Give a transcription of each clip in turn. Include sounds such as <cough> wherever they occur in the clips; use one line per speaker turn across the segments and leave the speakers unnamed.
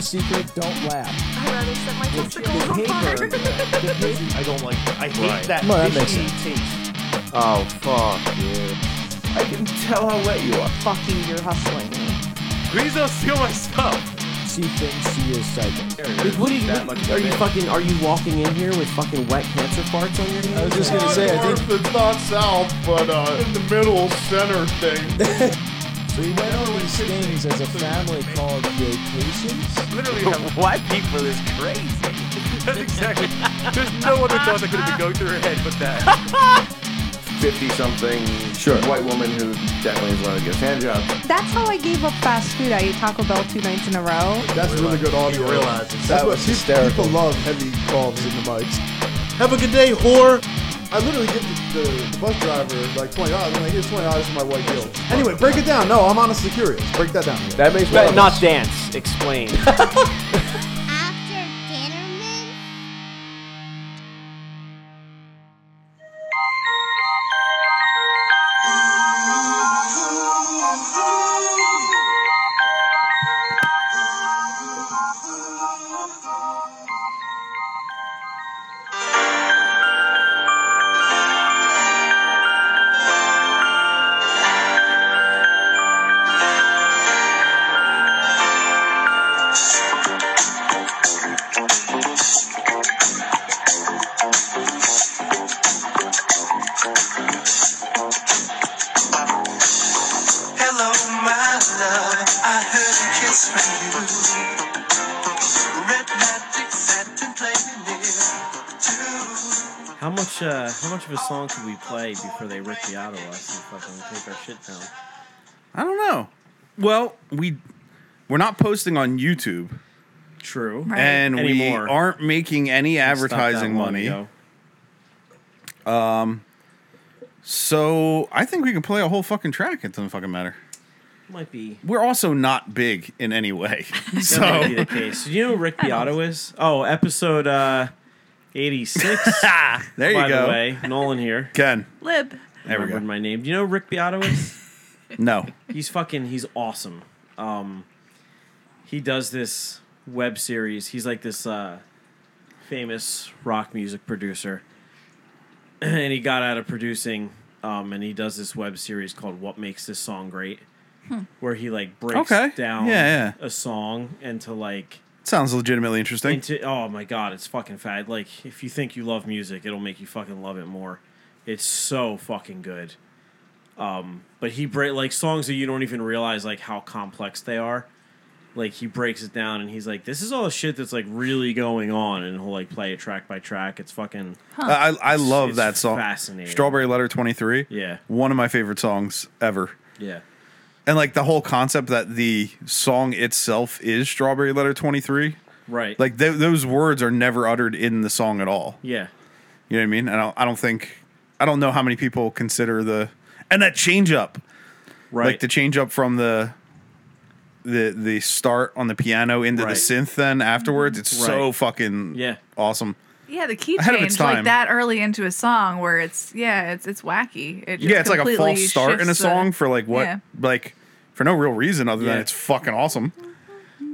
have a secret, don't laugh.
I'd rather set my testicles on fire.
the paper.
I don't like. that. I hate
Right.
that
Well, that makes
fishy
sense.
taste.
Oh fuck, dude. I can tell how wet you are.
Fuck you, you're hustling me.
Please don't steal my stuff.
See things, see your psychic.
Dude, what are you,
That much
are you
it.
fucking? Are you walking in here with fucking wet cancer farts on your hands?
I was just gonna say, I think.
it's not south, but uh, in the middle center thing. <laughs>
So you went on these things as a family called vacations.
Literally, have <laughs> white people is crazy. <laughs> That's exactly. There's no other thought that could have been going through her head but that. <laughs> Fifty-something
Sure.
white woman who definitely is allowed to get a hand job.
That's how I gave up fast food. I ate Taco Bell two nights in a row.
That's really good audio.
realizes
That's
that
what
was
people,
hysterical.
people love heavy calls in the mics. Have a good day, whore. I literally give the, the, the bus driver like twenty dollars. I'm like, here's twenty dollars for my white guilt. Anyway, break it down. No, I'm honestly curious. Break that down.
That makes
But not dance. Explain. <laughs>
How much uh how much of a song could we play before they rip the out of us and fucking take our shit down?
I don't know. Well, we we're not posting on YouTube,
True.
Right.
and
Anymore.
we aren't making any advertising money.
ago.
So I think we can play a whole fucking track. It doesn't fucking matter.
Might be
We're also not big in any way, <laughs>
that might be
so
the case. Do you know who Rick Beato is? Oh, episode uh eighty six. <laughs>
there you
by
go.
the way, Nolan here.
Ken,
Lib.
there we go.
my name. Do you know who Rick Beato is? <laughs>
No,
he's fucking he's awesome. Um he does this web series. He's like this uh famous rock music producer. <clears throat> and he got out of producing um and he does this web series called What Makes This Song Great where he like breaks
Okay.
down
Yeah,
a song into like
sounds legitimately interesting.
into oh my god, it's fucking fat. Like if you think you love music, it'll make you fucking love it more. It's so fucking good. Um, but he break like songs that you don't even realize like how complex they are. Like he breaks it down and he's like, "This is all the shit that's like really going on," and he'll like play it track by track. It's fucking
I I love that song.
fascinating.
Strawberry Letter Twenty Three.
yeah,
One of my favorite songs ever.
yeah,
And like the whole concept that the song itself is Strawberry Letter 23.
right.
Like th- those words are never uttered in the song at all.
yeah,
You know what I mean? I don't, I don't think, I don't know how many people consider the, and that change up,
right.
like the change up from the, the, the start on the piano into
Right.
the synth then afterwards. It's so fucking
yeah,
awesome.
Yeah, the key
Ahead of its
change like that early into a song where it's yeah, it's it's wacky. It just
Yeah, it's like a
completely
false start in a
shifts the-
song for like what,
yeah.
like for no real reason other than
Yeah.
it's fucking awesome.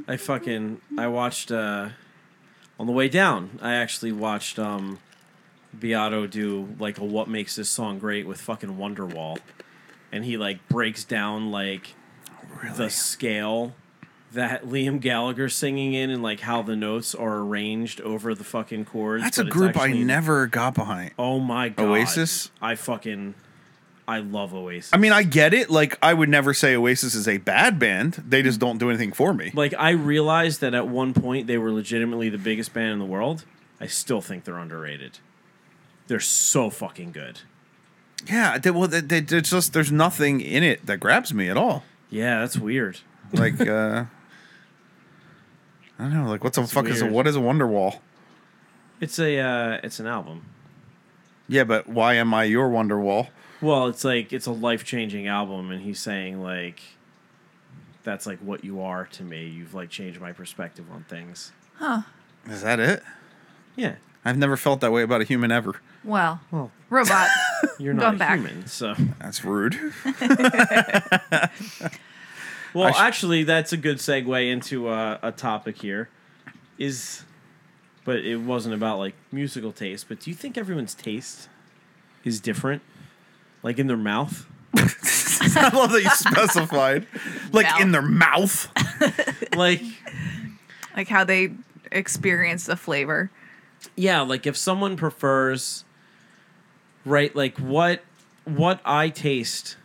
I fucking I watched uh on the way down. I actually watched um Beato do like a what makes this song great with fucking Wonderwall. And he like breaks down like the scale that Liam Gallagher's singing in and like how the notes are arranged over the fucking chords.
That's a
but it's
group I
actually-
never got behind.
Oh my god.
Oasis?
I fucking I love Oasis.
I mean, I get it. Like, I would never say Oasis is a bad band. They just don't do anything for me.
like I realized that at one point they were legitimately the biggest band in the world. I still think they're underrated. They're so fucking good.
Yeah, they, well, they, they, it's just there's nothing in it that grabs me at all.
Yeah, that's weird.
Like, uh, <laughs> I don't know. Like, what the
It's
fuck is a what is a Wonderwall?
It's a uh, it's an album.
Yeah, but why am I your Wonderwall?
Well, it's like it's a life changing album, and he's saying like that's like what you are to me. You've like changed my perspective on things. Huh.
Is that it?
Yeah,
I've never felt that way about a human ever.
Well,
Well.
robot. <laughs>
you're
Going
not
back.
human, so
That's rude. <laughs>
Well,
sh-
actually, that's a good segue into uh, a topic here. Is, but it wasn't about like musical taste. But do you think everyone's taste is different, like in their mouth? <laughs>
I love that you specified, like
Mouth.
in their mouth. <laughs>
Like,
Like how they experience the flavor.
yeah, like if someone prefers, right? Like what what I taste,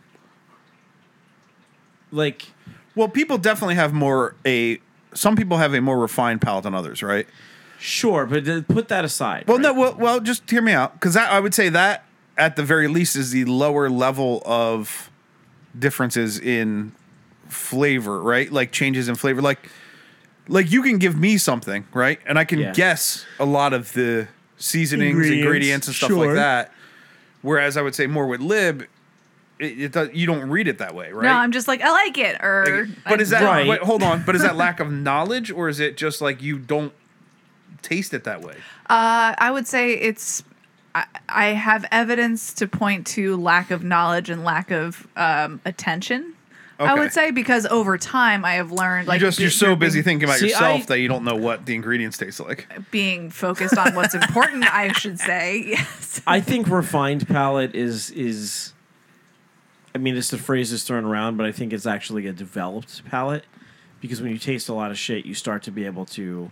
like
Well, people definitely have more a. Some people have a more refined palate than others, right?
sure, but th- put that aside.
Well,
right?
no, well, well, just hear me out, because I would say that at the very least is the lower level of differences in flavor, right? Like changes in flavor, like like you can give me something, right, and I can
Yeah.
guess a lot of the seasonings, ingredients,
Ingredients,
and stuff
sure.
like that. Whereas I would say more with lib, it, it does, you don't read it that way, right?
No, I'm just like I like it. Or
Like, but is that
Right.
wait, hold on? But is that <laughs> lack of knowledge, or is it just like you don't taste it that way?
Uh, I would say it's. I, I have evidence to point to lack of knowledge and lack of um, attention. I would say because over time I have learned like
you just you're
be-
so
being-
busy thinking about
See,
yourself
I-
that you don't know what the ingredients taste like.
being focused on what's important. I should say <laughs> yes.
I think refined palate is is. I mean, it's the phrase that's thrown around, but I think it's actually a developed palate because when you taste a lot of shit, you start to be able to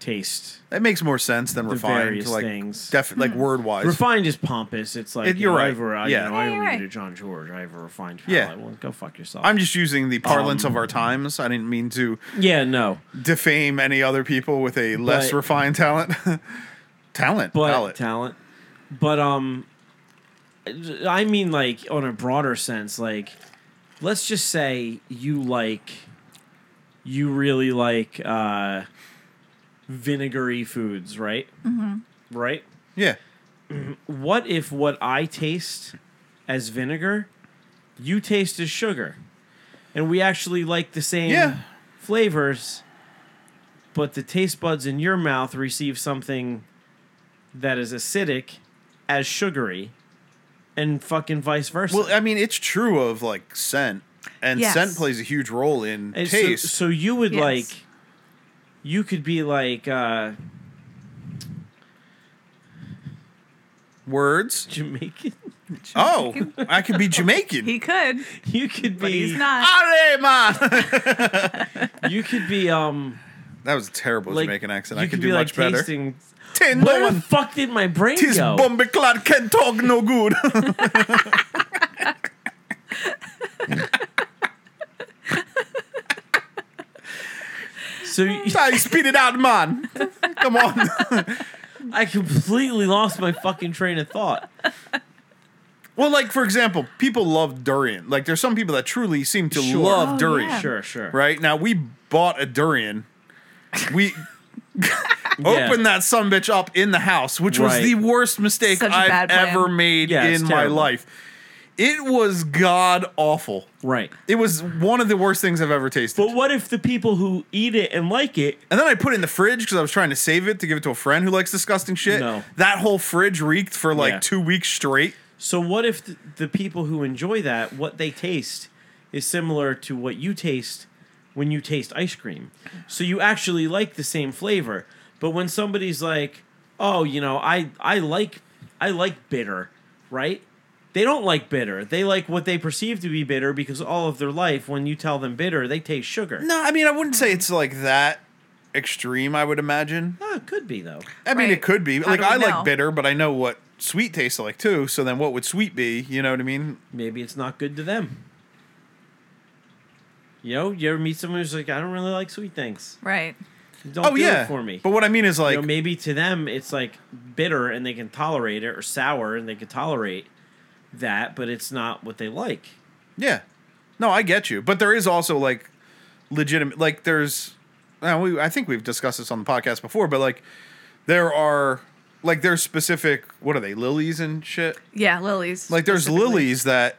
taste.
That makes more sense than
The
refined,
various
like
things.
def- like word wise.
Refined is pompous. It's like
It-
you
you're
know,
right.
I have a, I-
Yeah.
you know, I
Yeah, you're
read
right.
a John George. I have a refined
Yeah.
palate. Well, go fuck yourself.
I'm just using the parlance
Um,
of our times. I didn't mean to
yeah, no,
defame any other people with a less
But-
refined talent. <laughs> talent,
but
palate.
talent. But um, I mean, like on a broader sense, like let's just say you like, you really like uh, vinegary foods, right? Mm-hmm. Right.
yeah, <clears throat>
What if what I taste as vinegar, you taste as sugar, and we actually like the same
Yeah.
flavors, but the taste buds in your mouth receive something that is acidic as sugary, and fucking vice versa.
well, I mean, it's true of like scent, and
Yes.
scent plays a huge role in
And so-
taste.
So, you would
Yes.
like, you could be like uh,
Words.
Jamaican. <laughs>
Oh, I could be Jamaican.
he could,
You could
but
be.
he's not.
Allez, man. <laughs>
You could be um.
that was a terrible
Like
Jamaican accent.
You
I could
be
do
like
much better.
tasting.
Ten
Where the fuck did my brain
Tis
go?
bombiclad can talk no good. <laughs>
So <laughs> you-
I spit it out, man. Come on. <laughs>
I completely lost my fucking train of thought.
Well, like for example, people love durian. Like there's some people that truly seem to
Sure.
love
Oh,
durian.
yeah.
Sure, sure.
Right now, we bought a durian. We <laughs> opened that son bitch up in the house, which was
Right.
the worst mistake
Such a
I've
bad plan.
ever made
Yeah, it's
in my
terrible.
life. It was god awful.
Right.
It was one of the worst things I've ever tasted.
But what if the people who eat it and like it
And then I put it in the fridge because I was trying to save it to give it to a friend who likes disgusting shit.
No.
That whole fridge reeked for like
Yeah.
two weeks straight.
So what if the, the people who enjoy that, what they taste, is similar to what you taste when you taste ice cream? So you actually like the same flavor, but when somebody's like, "Oh, you know, I I like I like bitter," right? They don't like bitter. They like what they perceive to be bitter because all of their life, when you tell them bitter, they taste sugar.
No, I mean I wouldn't say it's like that extreme. I would imagine.
Ah, it could be though.
I mean,
Right.
it could be.
How
Like
do we
I
know?
like bitter, but I know what sweet tastes like too. So then, what would sweet be? You know what I mean?
Maybe it's not good to them. You know, you ever meet someone who's like, "I don't really like sweet things."
Right.
Don't
oh
do
yeah.
it for me.
But what I mean is like,
you know, maybe to them it's like bitter and they can tolerate it, or sour and they can tolerate that, but it's not what they like.
yeah. No, I get you. But there is also like legitimate. Like there's, uh, we I think we've discussed this on the podcast before, but like there are like there's specific. What are they? Lilies and shit.
Yeah, lilies.
Like there's lilies that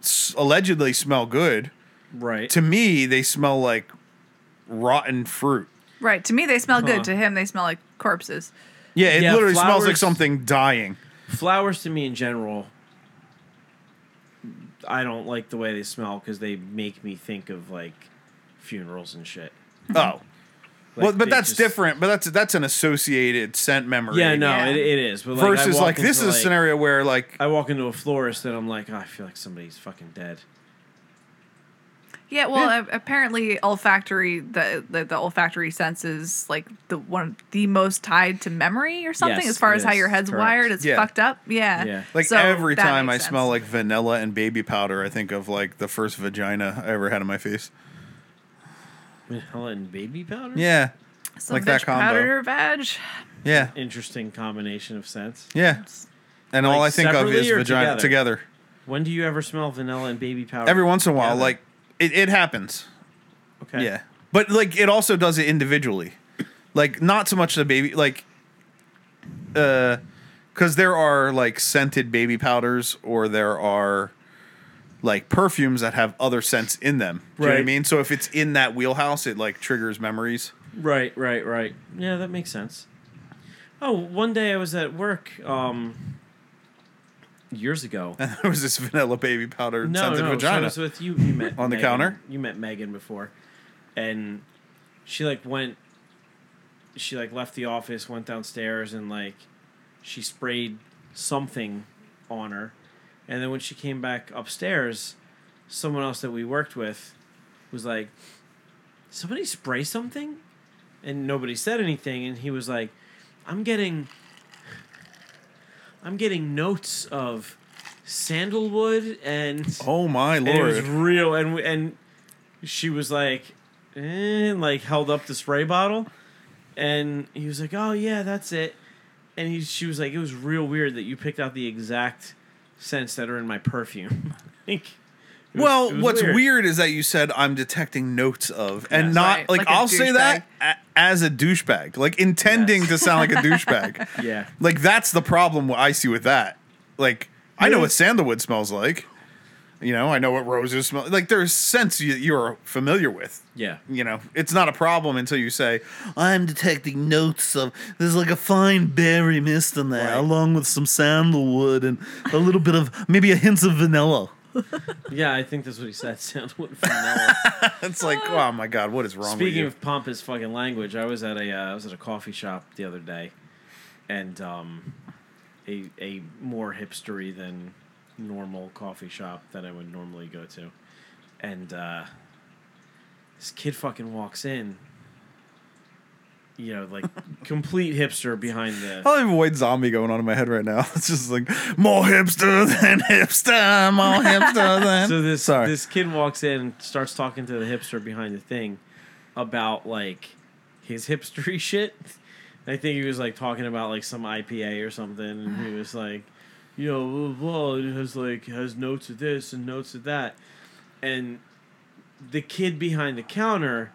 s- allegedly smell good.
Right.
To me, they smell like rotten fruit.
Right. To me, they smell
Huh.
good. To him, they smell like corpses.
Yeah, it
Yeah,
literally smells like
flowers-
something dying.
Flowers to me in general I don't like the way they smell because they make me think of like funerals and shit. Mm-hmm.
Oh. well, but that's
just-
different. But that's that's an associated scent memory.
Yeah, no,
Yeah.
It, it is. But like,
Versus like this is
into,
a
like-
scenario where like
I walk into a florist and I'm like, oh, I feel like somebody's fucking dead.
Yeah, well, a- apparently olfactory the, the the olfactory sense is like the one the most tied to memory or something
Yes,
as far
it
as how your head's
Correct.
wired. It's
Yeah.
fucked up. Yeah.
Yeah.
like
So
every time I
makes
smell like vanilla and baby powder, I think of like the first vagina I ever had on my face.
Vanilla and baby powder.
Yeah,
Some
like that combo.
powdered her vag.
yeah,
Interesting combination of scents.
yeah. And all I think of is vagina
together?
together.
When do you ever smell vanilla and baby powder?
Every once in a while,
together?
like it, it happens.
okay.
Yeah, but like it also does it individually, like not so much the baby like, uh, because there are like scented baby powders or there are like perfumes that have other scents in them. Do you know what I mean? So if it's in that wheelhouse, it like triggers memories.
Right, right, right. Yeah, that makes sense. Oh, one day I was at work, um, years ago. <laughs>
And there was this vanilla baby powder
No,
scented
no, so I
vagina.
was with you. You met <laughs>
On the counter?
You met Megan before, and she like went. She like left the office, went downstairs, and like she sprayed something on her, and then when she came back upstairs, someone else that we worked with was like, "Somebody spray something," and nobody said anything, and he was like, "I'm getting." I'm getting notes of sandalwood and
oh my
and it was real and and she was like eh, like held up the spray bottle and he was like oh yeah that's it. And he she was like it was real weird that you picked out the exact scents that are in my perfume. <laughs> Like was-
well,
it was
what's weird. is that you said I'm detecting notes of, and
Yes.
not
Right,
like,
like a
I'll say that a- as a douchebag, like intending
Yes.
to sound like a douchebag. <laughs>
yeah
Like that's the problem I see with that. Like I know what sandalwood smells like. You know, I know what roses smell like. There's scents you, you're familiar with.
yeah
You know, it's not a problem until you say, "I'm detecting notes of there's like a fine berry mist in there,
Right.
along with some sandalwood and a little bit of maybe a hint of vanilla." <laughs>
yeah I think that's what he said. <laughs> Sandalwood <laughs> vanilla.
It's like, oh my god, what is wrong with
Speaking of pompous fucking language, I was at a uh, I was at a coffee shop the other day, and um, a a more hipstery than normal coffee shop that I would normally go to, and uh, this kid fucking walks in. You know, like complete hipster behind the.
I have a white zombie going on in my head right now. <laughs> It's just like more hipster than hipster, more hipster than. <laughs>
So this
Sorry.
this kid walks in and starts talking to the hipster behind the thing about like his hipstery <laughs> shit. I think he was like talking about like some IPA or something, and he was like, you know, well, it has like has notes of this and notes of that, and the kid behind the counter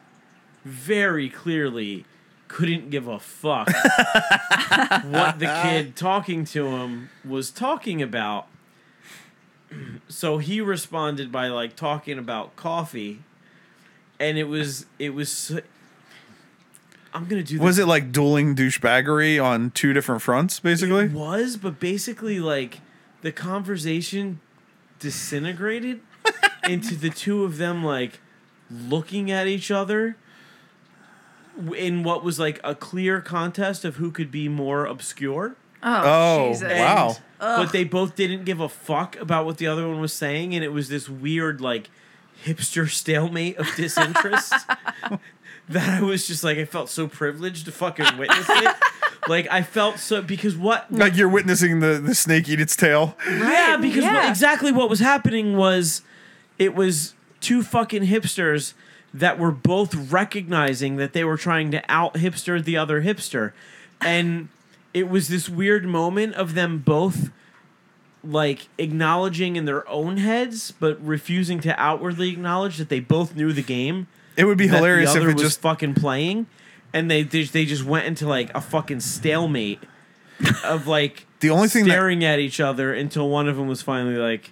very clearly couldn't give a fuck <laughs> what the kid talking to him was talking about. <clears throat> So he responded by like talking about coffee. And it was it was i'm gonna do this
Was it like dueling douchebaggery on two different fronts, basically?
it was but basically like the conversation disintegrated <laughs> into the two of them like looking at each other. w- in what was like a clear contest of who could be more obscure
Oh,
Oh,
Jesus.
wow.
but they both didn't give a fuck about what the other one was saying, and it was this weird like hipster stalemate of disinterest <laughs> that I was just like I felt so privileged to fucking witness it. <laughs> Like I felt so because what
Like you're witnessing the, the snake eat its tail.
yeah because what, exactly what was happening was it was two fucking hipsters that were both recognizing that they were trying to out hipster the other hipster. And it was this weird moment of them both like acknowledging in their own heads but refusing to outwardly acknowledge that they both knew the game.
It would be
that
hilarious if it
was
just
fucking playing. And they they they just went into like a fucking stalemate of like <laughs>
The only thing that-
staring at each other until one of them was finally like,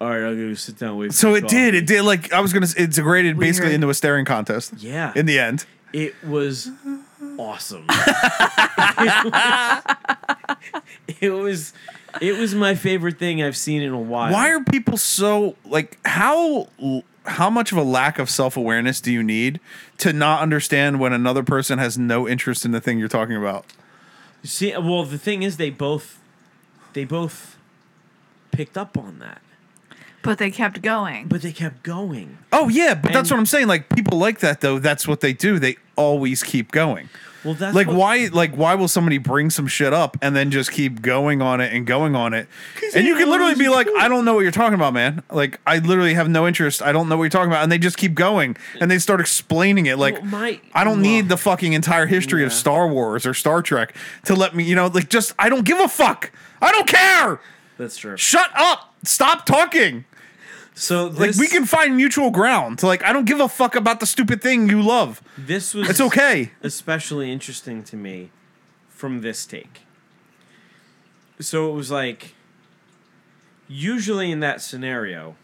"All right, I'll go sit down." and Wait. For
So
the
it did. It did. Like I was gonna. s- It degraded basically into a staring contest.
Yeah.
In the end,
It was awesome. <laughs> <laughs> it was It was my favorite thing I've seen in a while.
Why are people so like how how much of a lack of self-awareness do you need to not understand when another person has no interest in the thing you're talking about?
See, well, the thing is, they both, they both picked up on that,
But they kept going.
but they kept going.
Oh yeah, but that's what I'm saying. Like people like that though. That's what they do. They always keep going.
Well, that's
like
what-
why? Like why will somebody bring some shit up and then just keep going on it and going on it? And you can literally be like, I don't know what you're talking about, man. Like I literally have no interest. I don't know what you're talking about, and they just keep going and they start explaining it. Like
Well, my-
I don't
well-
need the fucking entire history of
Yeah.
Star Wars or Star Trek to let me. You know, like just I don't give a fuck. I don't care.
That's true.
Shut up. Stop talking.
So
Like we can find mutual ground. To like I don't give a fuck about the stupid thing you love.
This was
It's okay.
especially interesting to me from this take. So it was like usually in that scenario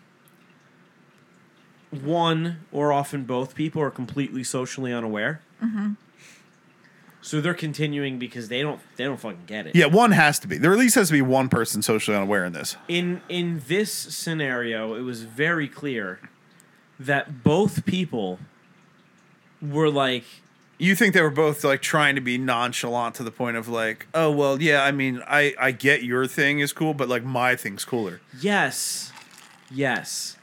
one or often both people are completely socially unaware. Mm-hmm. So they're continuing because they don't they don't fucking get it.
Yeah, one has to be. There at least has to be one person socially unaware in this.
In in this scenario, it was very clear that both people were like
You think they were both like trying to be nonchalant to the point of like, oh well, yeah, I mean, I I get your thing is cool, but like my thing's cooler.
Yes. Yes.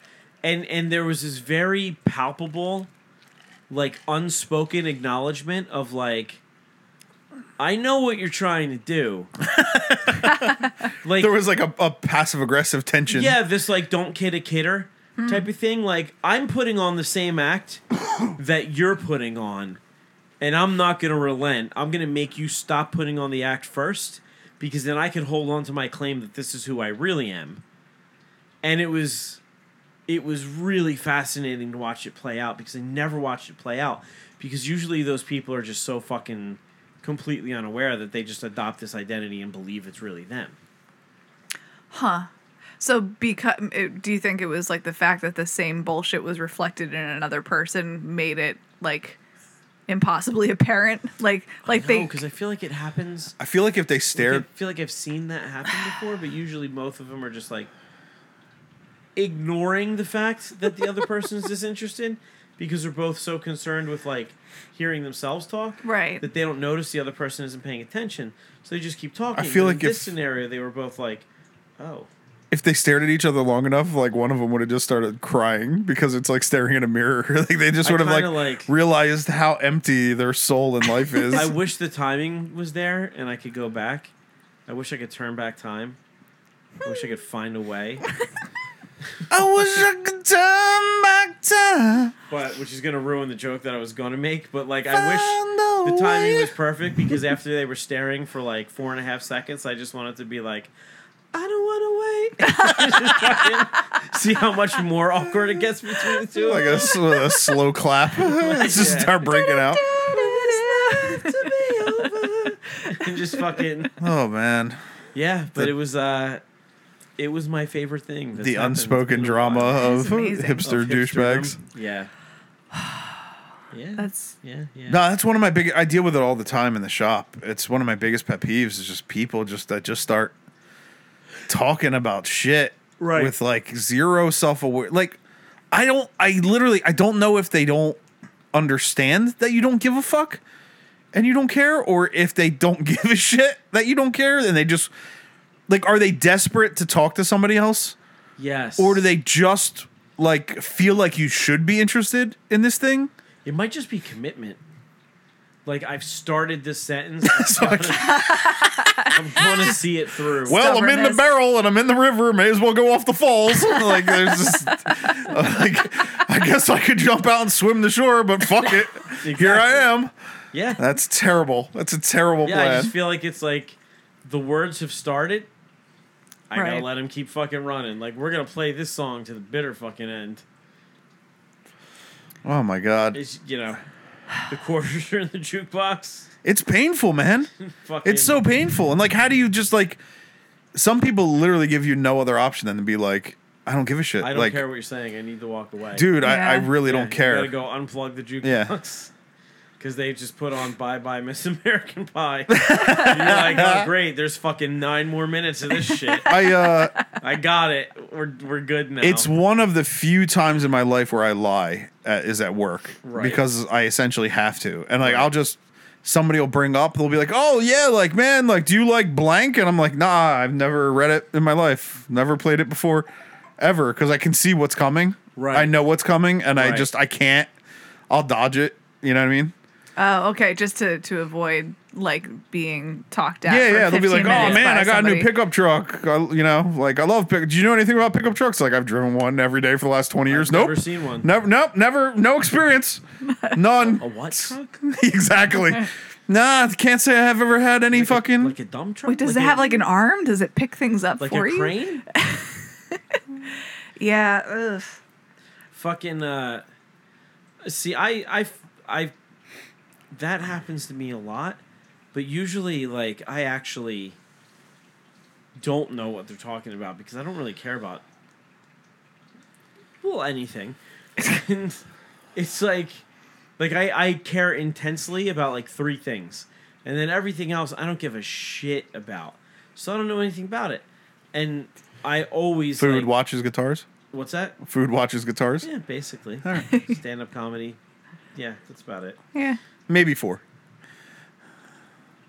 And and there was this very palpable like unspoken acknowledgement of like I know what you're trying to do. <laughs> like
There was like a, a passive aggressive tension.
yeah, this like don't kid a kidder type of thing. Like I'm putting on the same act <coughs> that you're putting on, and I'm not gonna relent. I'm gonna make you stop putting on the act first, because then I can hold on to my claim that this is who I really am. And it was, it was really fascinating to watch it play out because I never watched it play out because usually those people are just so fucking completely unaware that they just adopt this identity and believe it's really them. Huh.
So, because do you think it was like the fact that the same bullshit was reflected in another person made it like impossibly <laughs> apparent? Like, like they
because I feel like it happens.
I feel like if they
Like, I feel like I've seen that happen <sighs> before, but usually both of them are just like ignoring the fact that the other person is disinterested because they're both so concerned with like hearing themselves talk
Right.
that they don't notice the other person isn't paying attention, so they just keep talking.
I feel
But
like
in this
if-
scenario they were both like, "Oh,
if they stared at each other long enough, like one of them would have just started crying because it's like staring in a mirror. <laughs> like they just
I
would have like,
kinda like-
realized how empty their soul and life <laughs> is.
I wish the timing was there and I could go back. I wish I could turn back time. I wish I could find a way." <laughs>
I wish I could turn back time.
but which is gonna ruin the joke that I was gonna make. But like, I wish the timing
way.
was perfect because after they were staring for like four and a half seconds, I just wanted to be like, I don't want to wait. <laughs> See how much more awkward it gets between the two.
like a slow clap. Let's <laughs> <laughs> just
Yeah.
start breaking out.
and just fucking
Oh man,
yeah. But
The-
it was uh, it was my favorite thing. that's
the
happened
unspoken drama of hipster
Of
douchebags.
Yeah. <sighs> Yeah.
that's
yeah. Yeah.
No, that's one of my big. I deal with it all the time in the shop. It's one of my biggest pet peeves. Is just people just that just start talking about shit
Right.
with like zero self aware. Like I don't. I literally. I don't know if they don't understand that you don't give a fuck and you don't care, or if they don't <laughs> give a shit that you don't care, and they just like are they desperate to talk to somebody else,
Yes.
or do they just like feel like you should be interested in this thing?
It might just be commitment. Like I've started this sentence. <laughs>
So I
I'm gonna see it through.
well, I'm in the barrel and I'm in the river. May as well go off the falls. <laughs> like there's just, like, I guess I could jump out and swim the shore, but fuck it. <laughs> Here I am.
yeah,
That's terrible. That's a terrible
yeah. I just feel like it's like the words have started. I gotta let him keep fucking running. Like we're gonna play this song to the bitter fucking end.
oh my god,
It's you know, the quarters are in the jukebox.
it's painful, man.
Fucking, <laughs>
It's so painful. And like, how do you just like? Some people literally give you no other option than to be like, I don't give a shit.
I don't
like,
care what you're saying. I need to walk away,
dude, I, I really
Yeah,
don't care.
You gotta go unplug the jukebox.
Yeah.
Because they just put on Bye Bye Miss <laughs> American Pie. <laughs> You're like, oh great, there's fucking nine more minutes of this shit. <laughs>
I uh,
I got it. We're we're good now.
it's one of the few times in my life where I lie at, is at work
Right.
because I essentially have to, and like I'll just somebody will bring up, they'll be like, "Oh yeah, like man, like do you like blank?" And I'm like, "Nah, I've never read it in my life, never played it before, ever," because I can see what's coming.
Right.
I know what's coming, and I
Right.
just I can't. I'll dodge it. You know what I mean?
Oh, okay. Just to to avoid like being talked at.
yeah,
for
yeah. They'll be like, "Oh man, I got a new pickup truck. I, you know, like I love pick. Do you know anything about pickup trucks? Like I've driven one every day for the last twenty years. nope,
never seen one.
Never, nope, never, no experience, <laughs> none.
a what truck? <laughs>
exactly. Nah, can't say I have ever had any fucking.
Like a dump truck?
Wait, does
like
it
a,
have like an arm? Does it pick things up
like
for
a
you?
crane? <laughs>
Yeah. Ugh.
fucking uh see I I I that happens to me a lot but usually like I actually don't know what they're talking about because I don't really care about well anything and it's like like I I care intensely about like three things and then everything else I don't give a shit about so I don't know anything about it and I always
Food
like,
watches guitars.
what's that
Food watches guitars.
yeah, basically. Stand up comedy. Yeah, that's about it.
Yeah.
Maybe four.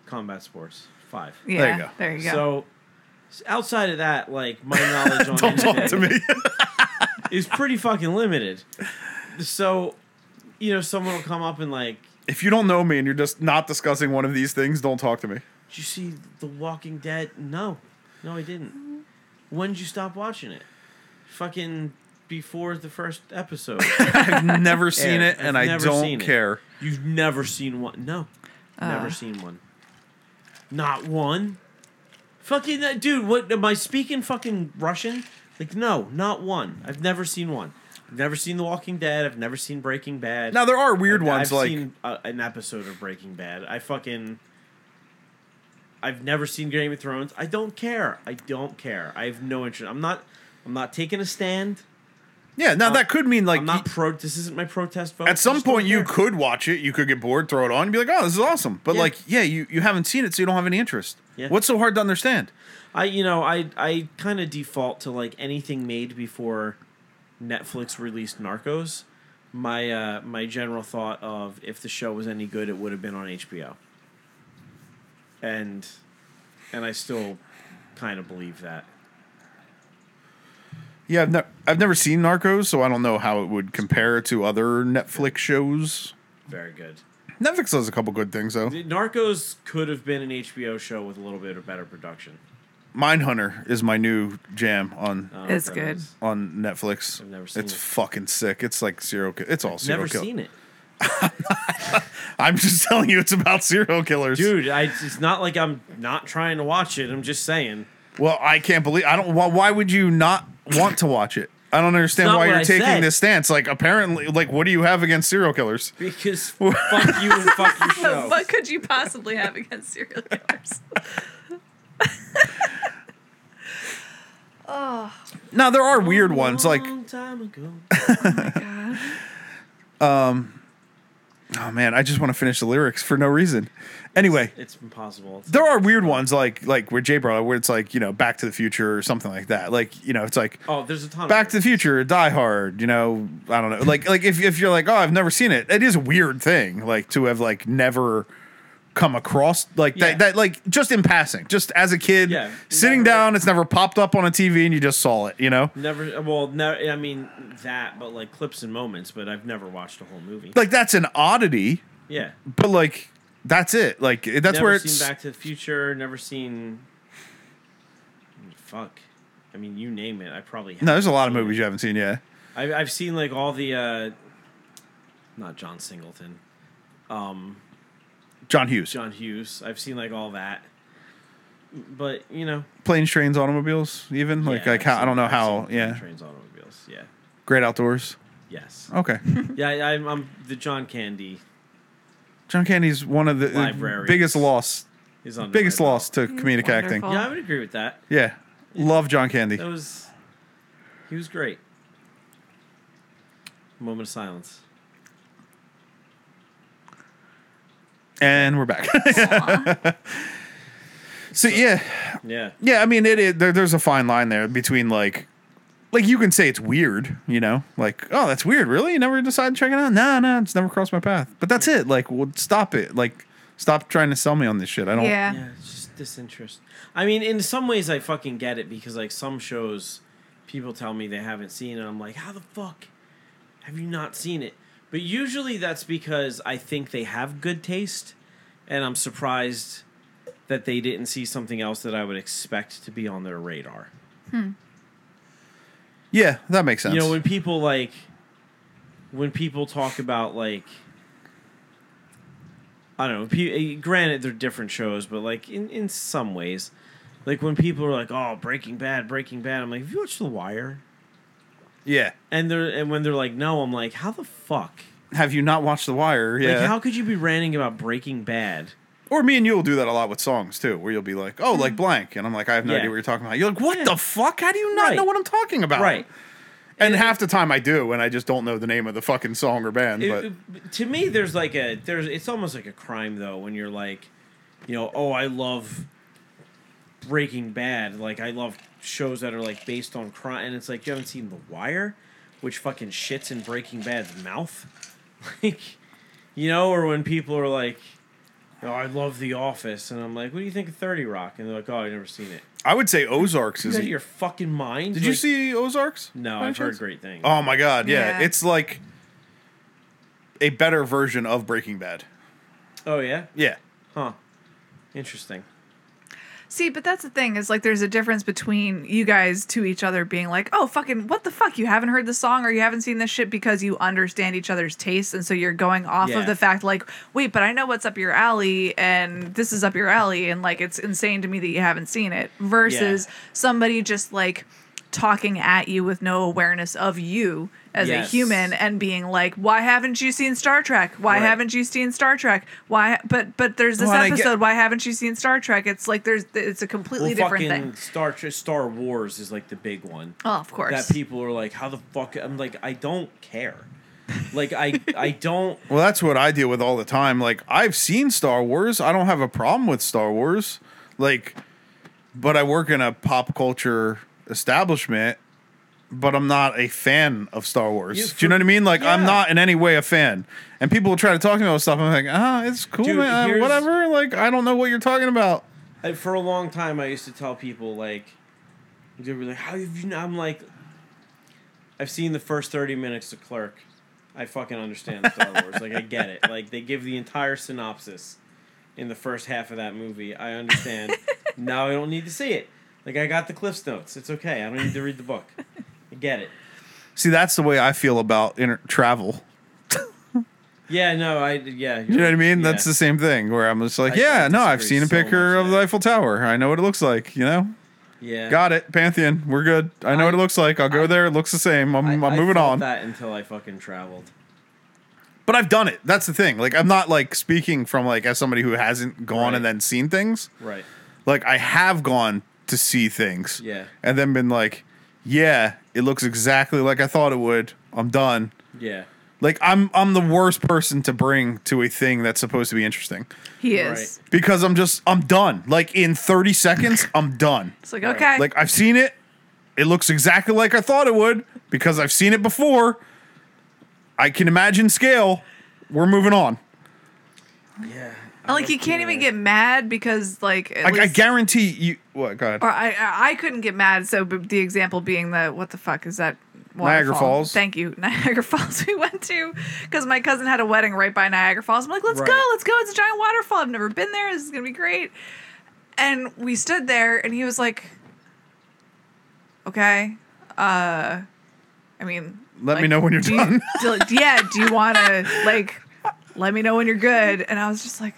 Combat sports. Five.
Yeah.
There you go.
There you go.
So outside of that, like my knowledge on <laughs>
Don't talk to me. <laughs>
is pretty fucking limited. So, you know, someone will come up and like,
if you don't know me and you're just not discussing one of these things, don't talk to me.
"Did you see The Walking Dead?" No, no, I didn't. When did you stop watching it? Fucking before the first episode. <laughs>
I've never seen
Yeah,
it, and
I've
I
never
don't
seen it.
care.
You've never seen one? No, never seen one. Not one. Fucking uh, dude, what am I speaking? Fucking Russian? Like no, not one. I've never seen one. I've never seen The Walking Dead. I've never seen Breaking Bad.
Now there are weird
I've,
ones
I've
like
seen uh, an episode of Breaking Bad. I fucking. I've never seen Game of Thrones. I don't care. I don't care. I have no interest. I'm not. I'm not taking a stand.
Yeah. Now that could mean like
I'm not pro. This isn't my protest vote.
At some
just don't
point you
care.
could watch it. You could get bored, throw it on, and be like, "Oh, this is awesome." But
Yeah.
like, yeah, you you haven't seen it, so you don't have any interest.
Yeah.
What's so hard to understand?
I you know I I kind of default to like anything made before Netflix released Narcos. My uh my general thought of if the show was any good, it would have been on HBO. And and I still kind of believe that.
Yeah, I've, ne- I've never seen Narcos, so I don't know how it would compare to other Netflix shows.
Very good.
Netflix does a couple good things though.
Narcos could have been an HBO show with a little bit of better production.
Mindhunter is my new jam on
I
It's
that
good.
is.
on Netflix.
I've never seen
it's
it.
fucking sick. It's like serial. Ki- it's all serial
Never
kill-
seen it, <laughs>
I'm just telling you, it's about serial killers,
dude. I it's not like I'm not trying to watch it. I'm just saying.
Well, I can't believe I don't. Why, why would you not want to watch it? I don't understand why you're
I
taking
said.
this stance. Like, apparently, like, what do you have against serial killers?
Because <laughs> fuck you and fuck <laughs> your show.
What could you possibly have against serial killers? Oh.
Now there are weird ones, like,
Long time ago.
Oh God. <laughs>
Um, oh man, I just want to finish the lyrics for no reason. Anyway,
It's impossible. It's
there are weird ones, like like where Jay brought, up, where it's like you know Back to the Future or something like that. Like you know, it's like
oh, there's a ton.
Back to the Future, Die Hard. You know, I don't know. Like like if if you're like, oh, I've never seen it, it is a weird thing, like to have like never come across like
Yeah.
that that like just in passing, just as a kid,
Yeah.
sitting
Never-
down, it's never popped up on a TV and you just saw it. You know,
Never. Well, no. I mean that, but like clips and moments. But I've never watched a whole movie.
like that's an oddity,
yeah.
but like that's it. Like that's
never
where
seen
it's
Back to the Future. Never seen. Fuck. I mean, you name it. I probably.
no. There's a lot of
seen it.
movies you haven't seen yet.
I've I've seen like all the. uh Not John Singleton. Um,
John Hughes,
John Hughes. I've seen like all that. But you know,
planes, trains, automobiles, even like
yeah,
like
I've
how I don't know
I've
how.
seen
Yeah,
Trains, automobiles. Yeah.
Great Outdoors.
Yes.
Okay, <laughs>
Yeah, I, I'm, I'm the John Candy
John Candy's one of the the biggest loss,
is on
biggest loss
belt.
to comedic acting.
Yeah, I would agree with that.
Yeah, love John Candy.
That was he was great. Moment of silence.
And we're back. <laughs> so yeah,
Yeah.
yeah. I mean, it, it there, there's a fine line there between like, like you can say it's weird, you know, like oh that's weird. Really, you never decided to check it out? No, no, it's never crossed my path. But that's it. Like, well, stop it. Like, stop trying to sell me on this shit. I don't.
Yeah.
Yeah, it's just disinterest. I mean, in some ways, I fucking get it because like some shows, people tell me they haven't seen it. I'm like, how the fuck have you not seen it? But usually that's because I think they have good taste, and I'm surprised that they didn't see something else that I would expect to be on their radar.
Yeah, that makes sense.
You know, when people like, when people talk about like, I don't know. Eh, granted, they're different shows, but like in in some ways, like when people are like, "Oh, Breaking Bad, Breaking Bad," I'm like, "Have you watched The Wire?"
Yeah.
And they're and when they're like, "No," I'm like, "How the fuck?
Have you not watched The Wire? Yeah.
Like, how could you be ranting about Breaking Bad?"
Or me and you will do that a lot with songs too, where you'll be like, "Oh, like hmm. blank," and I'm like, "I have no
Yeah.
idea what you're talking about." You're like, "What
Yeah.
the fuck? How do you not
Right.
know what I'm talking about?"
Right.
And half the time I do, and I just don't know the name of the fucking song or band.
It-
But
it- to me, there's like a there's it's almost like a crime though when you're like, you know, oh, I love Breaking Bad. Like I love shows that are like based on crime, and it's like you haven't seen The Wire, which fucking shits in Breaking Bad's mouth, <laughs> like, you know, or when people are like. Oh, I love The Office, and I'm like, "What do you think of Thirty Rock?" And they're like, "Oh, I've never seen it."
I would say Ozarks is.
out of your fucking mind?
Did you see Ozarks?
No, I've heard great things.
Oh my god, yeah.
Yeah.
It's like a better version of Breaking Bad.
Oh yeah,
Yeah.
huh? Interesting.
See, but that's the thing is like there's a difference between you guys to each other being like, oh, fucking, what the fuck? You haven't heard the song or you haven't seen this shit because you understand each other's tastes. And so you're going off
Yeah.
of the fact, like, wait, but I know what's up your alley and this is up your alley. And like, it's insane to me that you haven't seen it versus somebody just like talking at you with no awareness of you as
Yes.
a human and being like, why haven't you seen Star Trek? Why
Right.
haven't you seen Star Trek? Why? But but there's this
Well, and I get-
episode. why haven't you seen Star Trek? It's like there's it's a completely
well,
different
fucking
thing.
Star Tre- Star Wars is like the big one.
Oh, of course.
That people are like, how the fuck? I'm like, I don't care. Like I I <laughs> don't.
Well, that's what I deal with all the time. Like, I've seen Star Wars. I don't have a problem with Star Wars. Like, but I work in a pop culture establishment, but I'm not a fan of Star Wars.
You-
Do you know what I mean? Like, I'm not in any way a fan. And people will try to talk to me about stuff. I'm like, ah, it's cool,
Dude,
man.
here's-
Whatever. Like, I don't know what you're talking about.
I, for a long time, I used to tell people like, they were like, how have you? Not? I'm like, I've seen the first thirty minutes of Clerk. I fucking understand Star Wars. Like I get it. Like they give the entire synopsis in the first half of that movie. I understand. <laughs> now I don't need to see it. Like I got the Cliff's notes. It's okay. I don't need to read the book. I get it.
See, that's the way I feel about inter- travel.
Yeah, no, I yeah.
You know what I mean? That's the same thing where I'm just like,
I-
yeah,
I
no, I've seen a
so
picture
much
of the. Eiffel Tower. I know what it looks like, you know?
yeah.
Got it. Pantheon. We're good. I know
I-
what it looks like. I'll go there. It looks the same. I'm,
I,
I'm moving on.
That until I fucking traveled.
But I've done it. That's the thing. Like I'm not like speaking from like as somebody who hasn't gone
Right.
and then seen things.
Right.
Like I have gone to see things.
Yeah.
And then been like, yeah, it looks exactly like I thought it would. I'm done.
Yeah.
Like I'm I'm the worst person to bring to a thing that's supposed to be interesting
he is.
because I'm just I'm done. Like in 30 seconds, <laughs> I'm done.
It's like okay.
Like I've seen it. It looks exactly like I thought it would because I've seen it before. I can imagine scale. We're moving on.
Like you can't even get mad because like at
I, I guarantee you. What? Go ahead.
or I I couldn't get mad. So the example being the what the fuck is that?
Niagara? Falls.
Thank you, <laughs> Niagara Falls. We went to because my cousin had a wedding right by Niagara Falls. I'm like, let's go, let's go. It's a giant waterfall. I've never been there. This is gonna be great. And we stood there, and he was like, "Okay, uh, I mean,
Let me know when you're
do you-
done."
do- yeah, do you want to like let me know when you're good? And I was just like,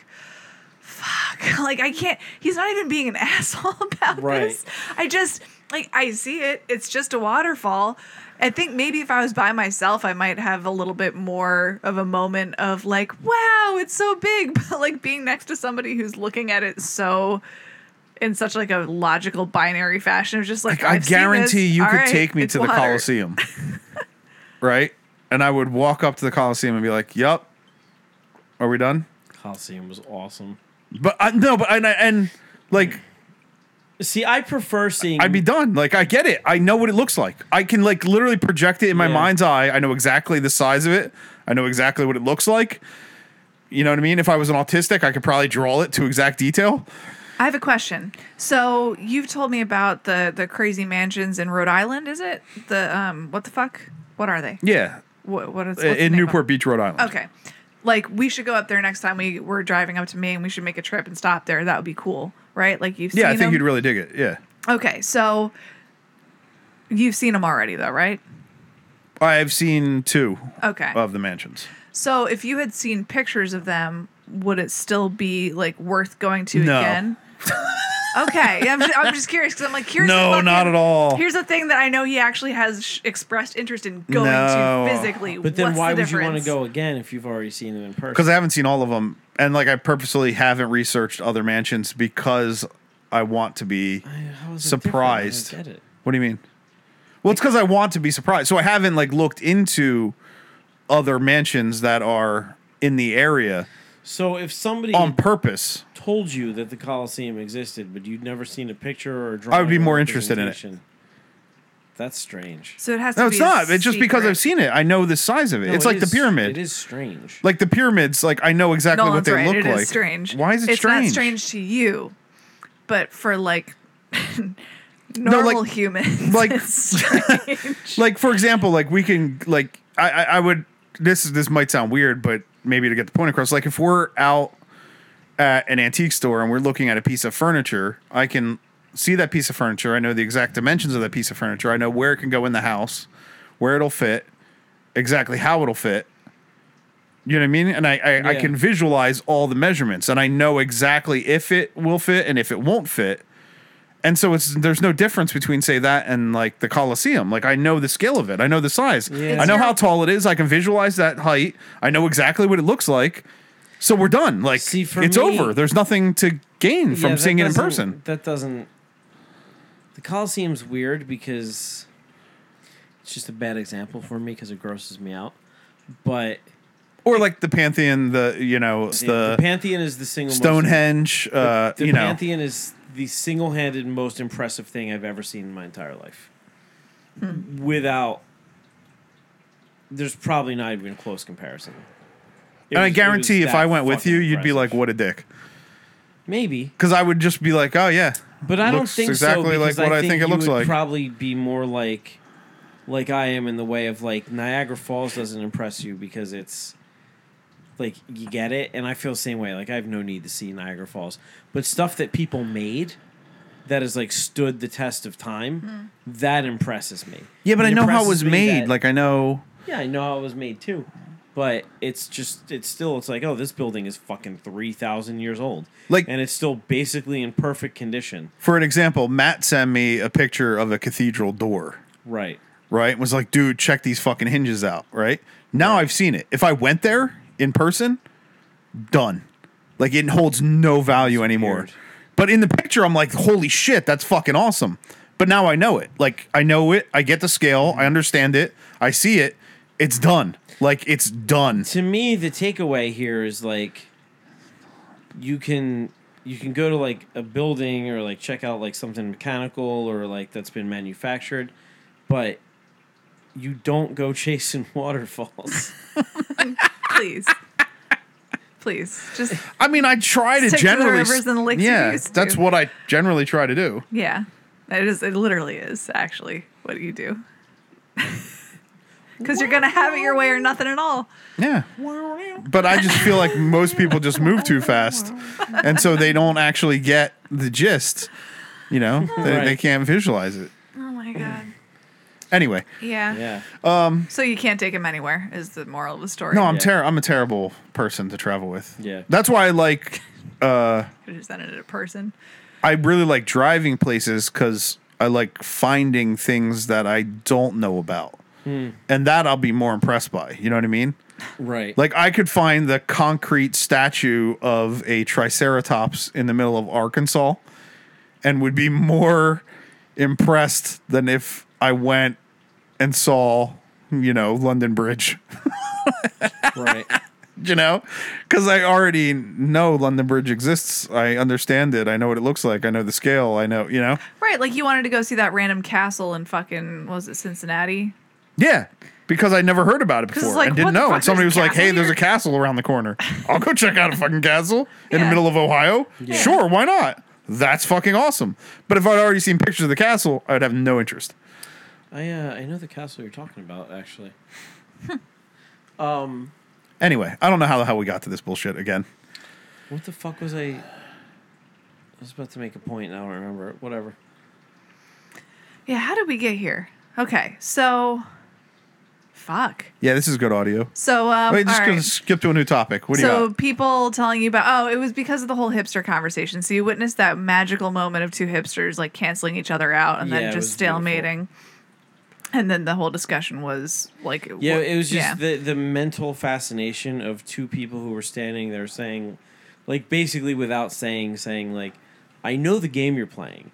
fuck, <laughs> like I can't. He's not even being an <laughs> asshole about
Right.
this. I just like I see it. It's just a waterfall. I think maybe if I was by myself, I might have a little bit more of a moment of like, wow, it's so big. <laughs> But like being next to somebody who's looking at it so in such like a logical binary fashion, it's just like
I
I've seen
guarantee
this.
you
All
could
right,
take me
it's
to the
water.
Coliseum, right? And I would walk up to the Coliseum and be like, "Yep, are we done?"
Coliseum was awesome.
But I, no, but and, and like
See, I prefer seeing.
I'd be done. Like I get it. I know what it looks like. I can like literally project it in my
Yeah.
mind's eye. I know exactly the size of it. I know exactly what it looks like. You know what I mean? If I was an autistic, I could probably draw it to exact detail.
I have a question. So you've told me about the the crazy mansions in Rhode Island. Is it the um? What the fuck? What are they?
Yeah.
What what is what's
in Newport? Beach, Rhode Island.
Okay. Like we should go up there next time we we're driving up to Maine. We should make a trip and stop there. That would be cool, right? Like you've
Yeah, I think
them?
you'd really dig it. Yeah.
Okay, so you've seen them already, though, right?
I've seen two
Okay.
of the mansions.
So if you had seen pictures of them, would it still be like worth going to
No.
again? <laughs> okay, I'm just, I'm just curious because I'm like, here's the
No,
fucking-
not at all.
Here's the thing that I know he actually has sh- expressed interest in going
No.
to physically.
But then
What's
why
the
would you want to
difference?
go again if you've already seen them in person?
Because I haven't seen all of them, and like I purposely haven't researched other mansions because I want to be
How is it different? I
surprised.
don't get it.
What do you mean? Well, it's because I want to be surprised. So I haven't like looked into other mansions that are in the area
So if somebody
on purpose.
Told you that the Coliseum existed, but you'd never seen a picture or a drawing,
I would be more interested in it.
That's strange.
So it has to be.
No, it's
a
not. It's just because. I've seen it. I know the size of it.
No,
it's
it
like the
is-
pyramid.
It is strange.
Like the pyramids, like I know exactly what they
right.
look
It
like.
is strange.
Why is it
it's
strange?
It's not strange to you, but for like <laughs>
No, like-
normal humans, <laughs>
like-
it's strange. <laughs>
like for example, like we can like I, I I would this this might sound weird, but maybe to get the point across, like if we're out at an antique store and we're looking at a piece of furniture, I can see that piece of furniture. I know the exact dimensions of that piece of furniture. I know where it can go in the house, where it'll fit, exactly how it'll fit. You know what I mean? And I, I, I can visualize all the measurements and I know exactly if it will fit and if it won't fit. And so it's there's no difference between say that and like the Coliseum. Like I know the scale of it. I know the size.
Yeah.
I know how tall it is. I can visualize that height. I know exactly what it looks like. So we're done. Like
See, for
it's
me-
over. There's nothing to gain
Yeah,
from
that
seeing it in person.
That doesn't. The Coliseum's weird because it's just a bad example for me because it grosses me out. But
Or like the Pantheon, the you know,
the, the
the,
Pantheon is the single most-
Stonehenge, uh,
the
you know.
Pantheon is the single-handed most impressive thing I've ever seen in my entire life. Without, there's probably not even a close comparison. It
and I guarantee if I went with you, you'd be like, "What a dick,"
maybe,
because I would just be like, "Oh yeah."
but I don't
Looks
think
exactly
so
like
because
what I think it
you
looks
would
like.
Probably be more like, like I am in the way of like Niagara Falls doesn't impress you because it's like you get it, and I feel the same way. Like I have no need to see Niagara Falls, but stuff that people made that has like stood the test of time hmm. that impresses me.
Yeah, but
It
I know how it
impresses
was
me
made.
that-
like I know.
yeah, I know how it was made too. But it's just it's still it's like, oh, this building is fucking three thousand years old.
Like-
and it's still basically in perfect condition.
For an example, Matt sent me a picture of a cathedral door.
Right.
right? And was like, dude, check these fucking hinges out, right? Now I've seen it. If I went there in person, done. Like it holds no value anymore. But in the picture, I'm like, holy shit, that's fucking awesome. But now I know it. Like I know it. I get the scale. I understand it. I see it. It's done. Like it's done.
To me, the takeaway here is like you can you can go to like a building or like check out like something mechanical or like that's been manufactured, but you don't go <laughs> chasing waterfalls. <laughs>
please, please, just
I mean, I try to
Stick to the
generally.
rivers and the lakes you
yeah,
used to.
that's what I generally try to do.
yeah. It is. It literally is actually what you do. <laughs> Because you're gonna have it your way or nothing at all.
Yeah. But I just feel like most people just move too fast. And so they don't actually get the gist. You know, they, they can't visualize it.
Oh my god.
Anyway,
Yeah.
yeah.
So you can't take him anywhere. Is the moral of the story?
no, I'm
Yeah.
ter- I'm a terrible person to travel with.
Yeah.
That's why I like uh
Could have sent it a person.
I really like driving places cuz I like finding things that I don't know about. Hmm. And that I'll be more impressed by. You know what I mean?
Right.
Like I could find the concrete statue of a triceratops in the middle of Arkansas and would be more impressed than if I went and saw, you know, London Bridge. <laughs>
right.
you know, because I already know London Bridge exists. I understand it. I know what it looks like. I know the scale. I know, you know.
Right, like you wanted to go see that random castle in fucking what was it Cincinnati?
Yeah, because I never heard about it before
like,
and didn't know. And somebody was like, "Hey,
castle
there's a castle around the corner. <laughs> I'll go check out a fucking castle in the middle of Ohio. Sure, why not? That's fucking awesome." But if I'd already seen pictures of the castle, I'd have no interest.
I uh, I know the castle you're talking about actually. <laughs> um,
Anyway, I don't know how the hell we got to this bullshit again.
what the fuck was I? I was about to make a and I don't remember it. Whatever.
Yeah, how did we get here? Okay, so fuck.
Yeah, this is good audio.
So um,
Wait, just
all
gonna
right.
skip to a new topic. What do you
so
got?
people telling you about oh it was because of the whole hipster conversation so you witnessed that magical moment of two hipsters like canceling each other out and
Yeah,
then
it
just
was beautiful.
stalemating and then the whole discussion was like
Yeah,
wha-
it was just
yeah.
the the mental fascination of two people who were standing there saying, like basically without saying, saying like, I know the game you're playing,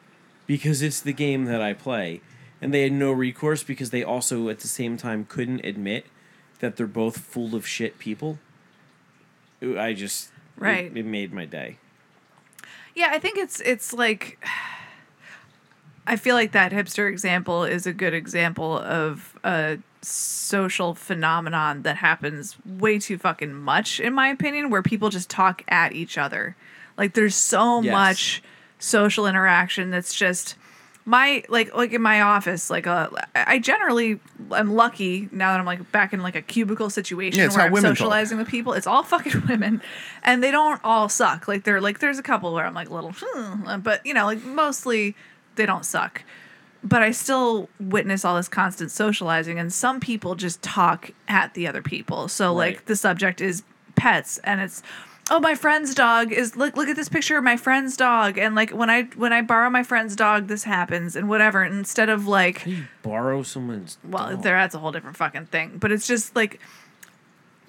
because it's the game that I play, and they had no recourse because they also at the same time couldn't admit that they're both full of shit people. I just it-
Right.
It, made my day.
Yeah, I think it's it's like I feel like that hipster example is a good example of a social phenomenon that happens way too fucking much in my opinion where people just talk at each other. Like there's so
Yes.
much social interaction that's just my like like in my office like uh I generally am lucky now that I'm like back in like a cubicle situation
Yeah,
where I'm
women talk.
socializing with people. It's all fucking <laughs> women, and they don't all suck. Like they're like there's a couple where I'm like little, hmm, but you know like mostly they don't suck. But I still witness all this constant socializing, and some people just talk at the other people. So like the subject is pets, and it's oh my friend's dog is look look at this picture of my friend's dog, and like when I when I borrow my friend's dog, this happens, and whatever. And instead of like
How do you borrow someone's?
well,
dog?
there that's a whole different fucking thing. But it's just like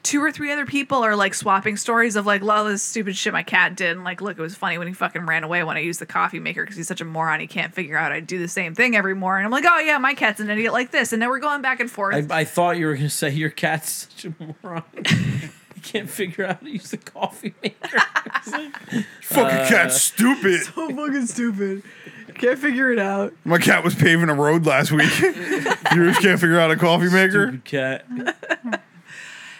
two or three other people are like swapping stories of like, "Lol, this stupid shit my cat did," and like, "Look, it was funny when he fucking ran away when I used the coffee maker because he's such a moron. He can't figure out I do the same thing every morning." I'm like, "Oh yeah, my cat's an idiot like this," and then we're going back and forth.
I, I thought you were gonna say your cat's such a moron. <laughs> you can't figure out how to use the coffee maker. <laughs>
Fucking uh, cat's stupid. <laughs>
so fucking stupid. Can't figure it out.
My cat was paving a road last week. <laughs> you just can't figure out a coffee maker.
Stupid cat.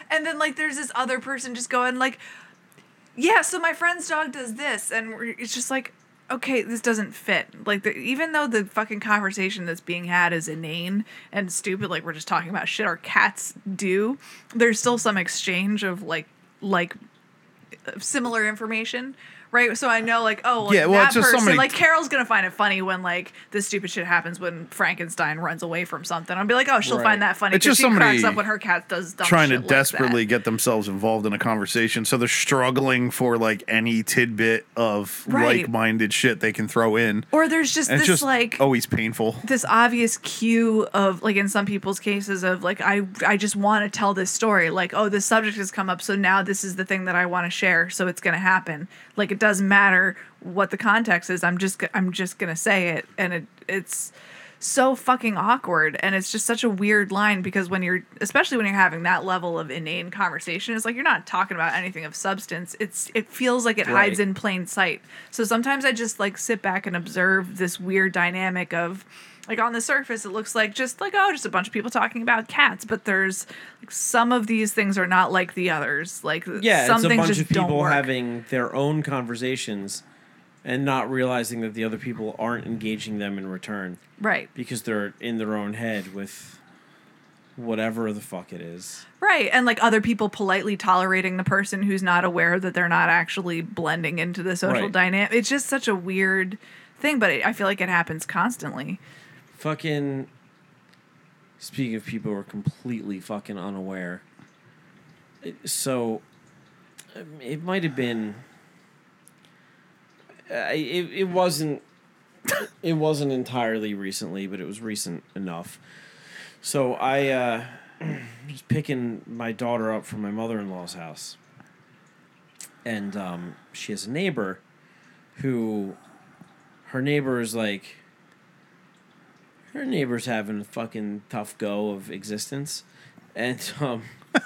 And then like there's this other person just going like, yeah, so my friend's dog does this, and it's just like, okay, this doesn't fit. Like the, even though the fucking conversation that's being had is inane and stupid, like we're just talking about shit our cats do, there's still some exchange of like like uh, similar information. Right, so I know, like, oh, like,
Yeah, well,
that
it's just
person,
somebody-
like, Carol's gonna find it funny when, like, this stupid shit happens when Frankenstein runs away from something. I'll be like, oh, she'll
Right.
find that funny
It's
because
just
she cracks up when her cat does dumb
trying to
like that.
desperately get themselves involved in a conversation so they're struggling for like any tidbit of
Right.
like-minded shit they can throw in
Or there's just
and
this
just
like
always painful
this obvious cue of like in some people's cases of like I I just want to tell this story like oh this subject has come up so now this is the thing that I want to share so it's to happen like it doesn't matter what the context is. I'm just I'm just to say it and it it's so fucking awkward and it's just such a weird line because when you're especially when you're having that level of inane conversation it's like you're not talking about anything of substance. It's it feels like it hides in plain sight. So sometimes i just like sit back and observe this weird dynamic of like on the surface it looks like just like oh just a bunch of people talking about cats but there's like some of these things are not like the others like
Yeah,
some
it's a bunch
just
of people having their own conversations and not realizing that the other people aren't engaging them in return
right
because they're in their own head with whatever the fuck it is.
Right. And like other people politely tolerating the person who's not aware that they're not actually blending into the social
Right.
dynamic. It's just such a weird thing, but it, I feel like it happens constantly.
Fucking. Speaking of people who are completely fucking unaware. So, um, it might have been. Uh, it, it wasn't. It wasn't entirely recently, but it was recent enough. So I uh, <clears throat> was picking my daughter up from my mother in law's house, and um, she has a neighbor who her neighbor is like her neighbor's having a fucking tough go of existence and um <laughs>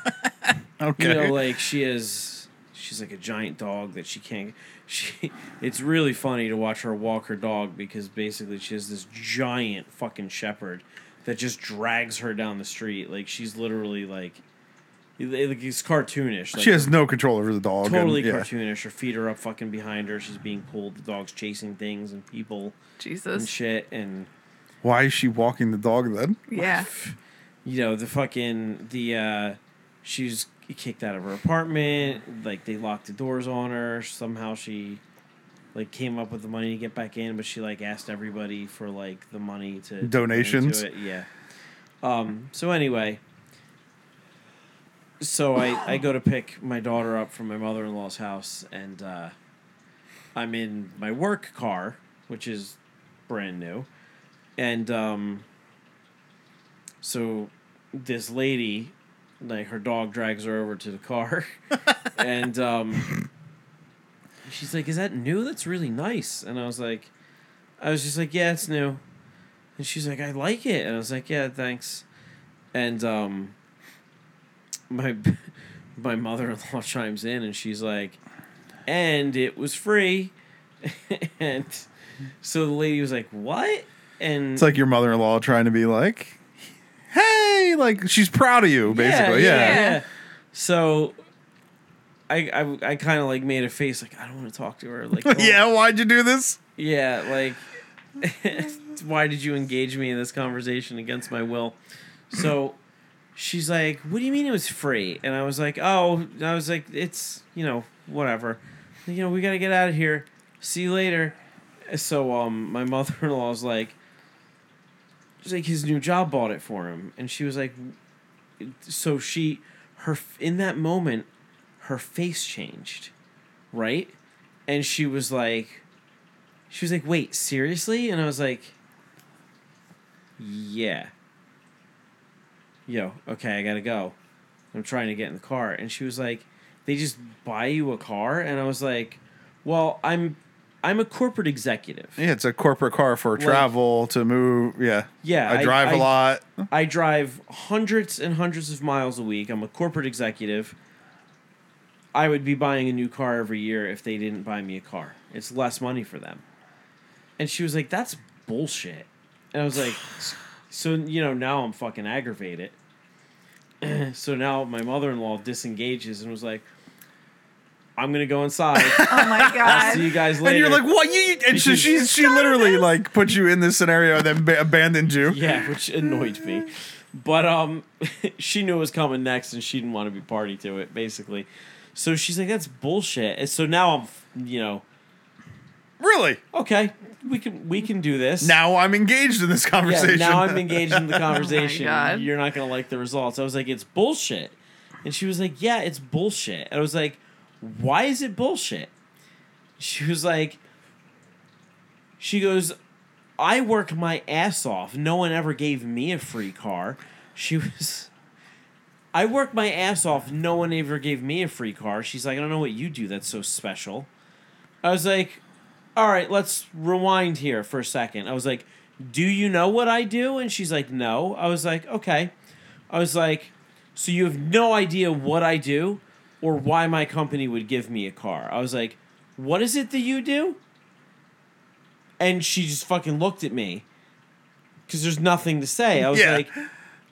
Okay.
You know, like she is, she's like a giant dog that she can't. She, it's really funny to watch her walk her dog because basically she has this giant fucking shepherd that just drags her down the street. Like she's literally like, like it's cartoonish. Like
she has no control over the dog. and-
totally
yeah.
cartoonish. Her feet are up fucking behind her. She's being pulled. The dog's chasing things and people
Jesus.
and shit. And
Why is she walking the dog then?
Yeah. <laughs>
you know the fucking the uh she's kicked out of her apartment like they locked the doors on her somehow she like came up with the money to get back in but she like asked everybody for like the money to to
Donations?
into it. yeah um so anyway so i i go to pick my daughter up from my mother-in-law's house and uh i'm in my work car which is brand new and um so this lady like her dog drags her over to the car. <laughs> And um she's like is that new? That's really nice. And i was like i was just like yeah it's new. And she's like i like it. And i was like yeah thanks. And um my <laughs> my mother-in-law <laughs> chimes in and she's like and it was free. And so the lady was like what and
It's like your mother in law trying to be like, hey, like she's proud of you, basically. Yeah.
yeah.
So I I, I kind of like made a face like I don't want to talk to her. Like <laughs> oh,
Yeah, why'd you do this?
yeah, like <laughs> why did you engage me in this conversation against my will? So she's like, "What do you mean it was free?" And I was like, "Oh, I was like, it's you know whatever, you know we got to get out of here. See you later." So um, my mother in law was like, she's like his new job bought it for him, and she was like, so she her in that moment her face changed right? And she was like she was like wait seriously? And i was like yeah. Yo okay i gotta go. I'm trying to get in the car. And she was like they just buy you a car? And i was like well i'm i'm a corporate executive
Yeah, it's a corporate car for travel to move. Yeah.
Yeah,
I
I-
drive a lot.
I drive hundreds and hundreds of miles a week. I'm a corporate executive. I would be buying a new car every year if they didn't buy me a car. It's less money for them. And she was like, "That's bullshit." And I was like, <sighs> "So you know now I'm fucking aggravated." <clears throat> so now my mother-in-law disengages and was like, "I'm gonna go inside. <laughs>
Oh my god!
I'll see you guys later."
And you're like, what? You, you-" and so
Because-
she she literally like put you in this scenario and then ba- abandoned you.
Yeah, which annoyed me. But um <laughs> she knew it was coming next and she didn't want to be party to it, basically. So she's like, That's bullshit. And so now I'm you know,
Really?
okay, we can we can do this.
Now I'm engaged in this
yeah,
conversation.
now I'm engaged in the <laughs> conversation.
God.
You're not gonna like the results. I was like, It's bullshit. And she was like, Yeah, it's bullshit. And I was like, Why is it bullshit? She was like She goes, I work my ass off. No one ever gave me a free car. She was. I work my ass off. No one ever gave me a free car. She's like, I don't know what you do that's so special. I was like, all right, let's rewind here for a second. I was like, do you know what I do? And she's like, no. I was like, okay. I was like, so you have no idea what I do or why my company would give me a car. I was like, what is it that you do? And she just fucking looked at me because there's nothing to say. I was
Yeah.
like,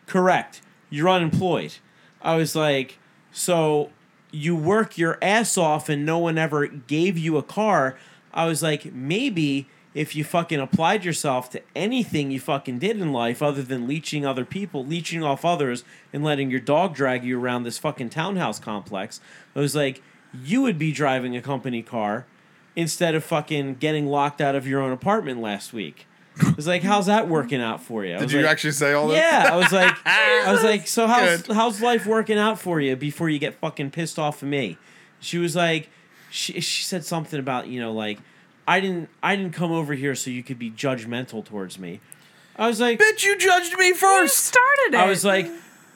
correct. You're unemployed. I was like, so you work your ass off and no one ever gave you a car. I was like, maybe if you fucking applied yourself to anything you fucking did in life other than leeching other people, leeching off others, and letting your dog drag you around this fucking townhouse complex, I was like, you would be driving a company car instead of fucking getting locked out of your own apartment last week. I was like, how's that working out for you? I
Did you
like,
actually say all that?
yeah, I was like, <laughs> I was like, so how's
Good.
how's life working out for you before you get fucking pissed off of me? She was like, she she said something about you know like, I didn't I didn't come over here so you could be judgmental towards me. I was like,
Bitch, you judged me first.
You
first.
started it.
I was like,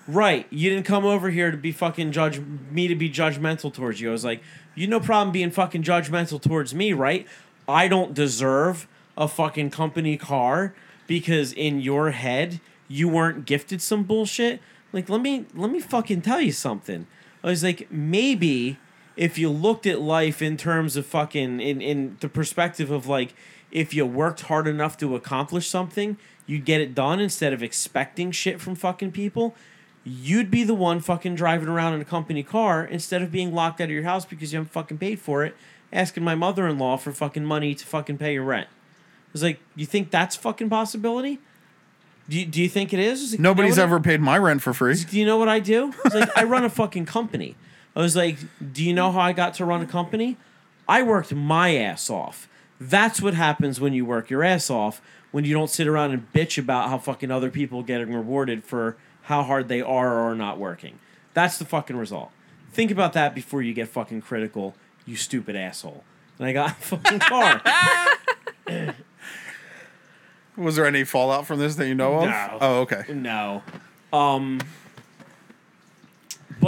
right, you didn't come over here to be fucking judge me to be judgmental towards you. I was like, you no problem being fucking judgmental towards me, right? I don't deserve a fucking company car because in your head you weren't gifted some bullshit. Like let me let me fucking tell you something. I was like, maybe if you looked at life in terms of fucking in in the perspective of like if you worked hard enough to accomplish something, you'd get it done instead of expecting shit from fucking people. You'd be the one fucking driving around in a company car instead of being locked out of your house because you haven't fucking paid for it, asking my mother in law for fucking money to fucking pay your rent. I was like, you think that's fucking possibility? Do you, do you think it is? Like, you know
Nobody's
I-
ever paid my rent for free.
do you know what I do? I was like, I run a fucking company. I was like, do you know how I got to run a company? I worked my ass off. That's what happens when you work your ass off, when you don't sit around and bitch about how fucking other people getting rewarded for how hard they are or are not working. That's the fucking result. Think about that before you get fucking critical, you stupid asshole. And I got a <laughs> fucking car.
Was there any fallout from this that you know of?
No.
Oh, okay.
no. Um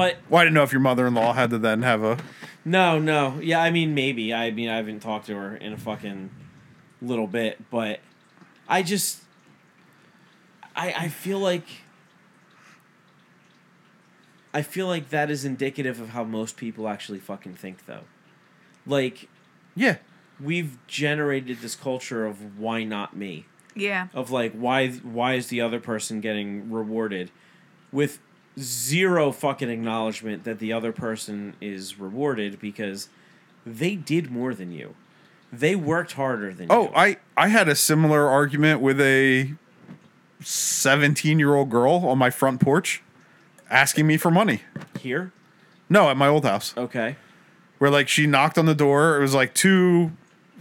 but
Well, I didn't know if your mother-in-law had to then have a.
No, no. Yeah, I mean maybe. I mean I haven't talked to her in a fucking little bit, but I just I I feel like I feel like that is indicative of how most people actually fucking think though. Like
Yeah.
we've generated this culture of why not me?
Yeah.
Of like why why is the other person getting rewarded with zero fucking acknowledgement that the other person is rewarded because they did more than you. They worked harder than
Oh,
you.
I I had a similar argument with a 17-year-old girl on my front porch asking me for money.
Here?
No, at my old house.
Okay.
Where like she knocked on the door. It was like two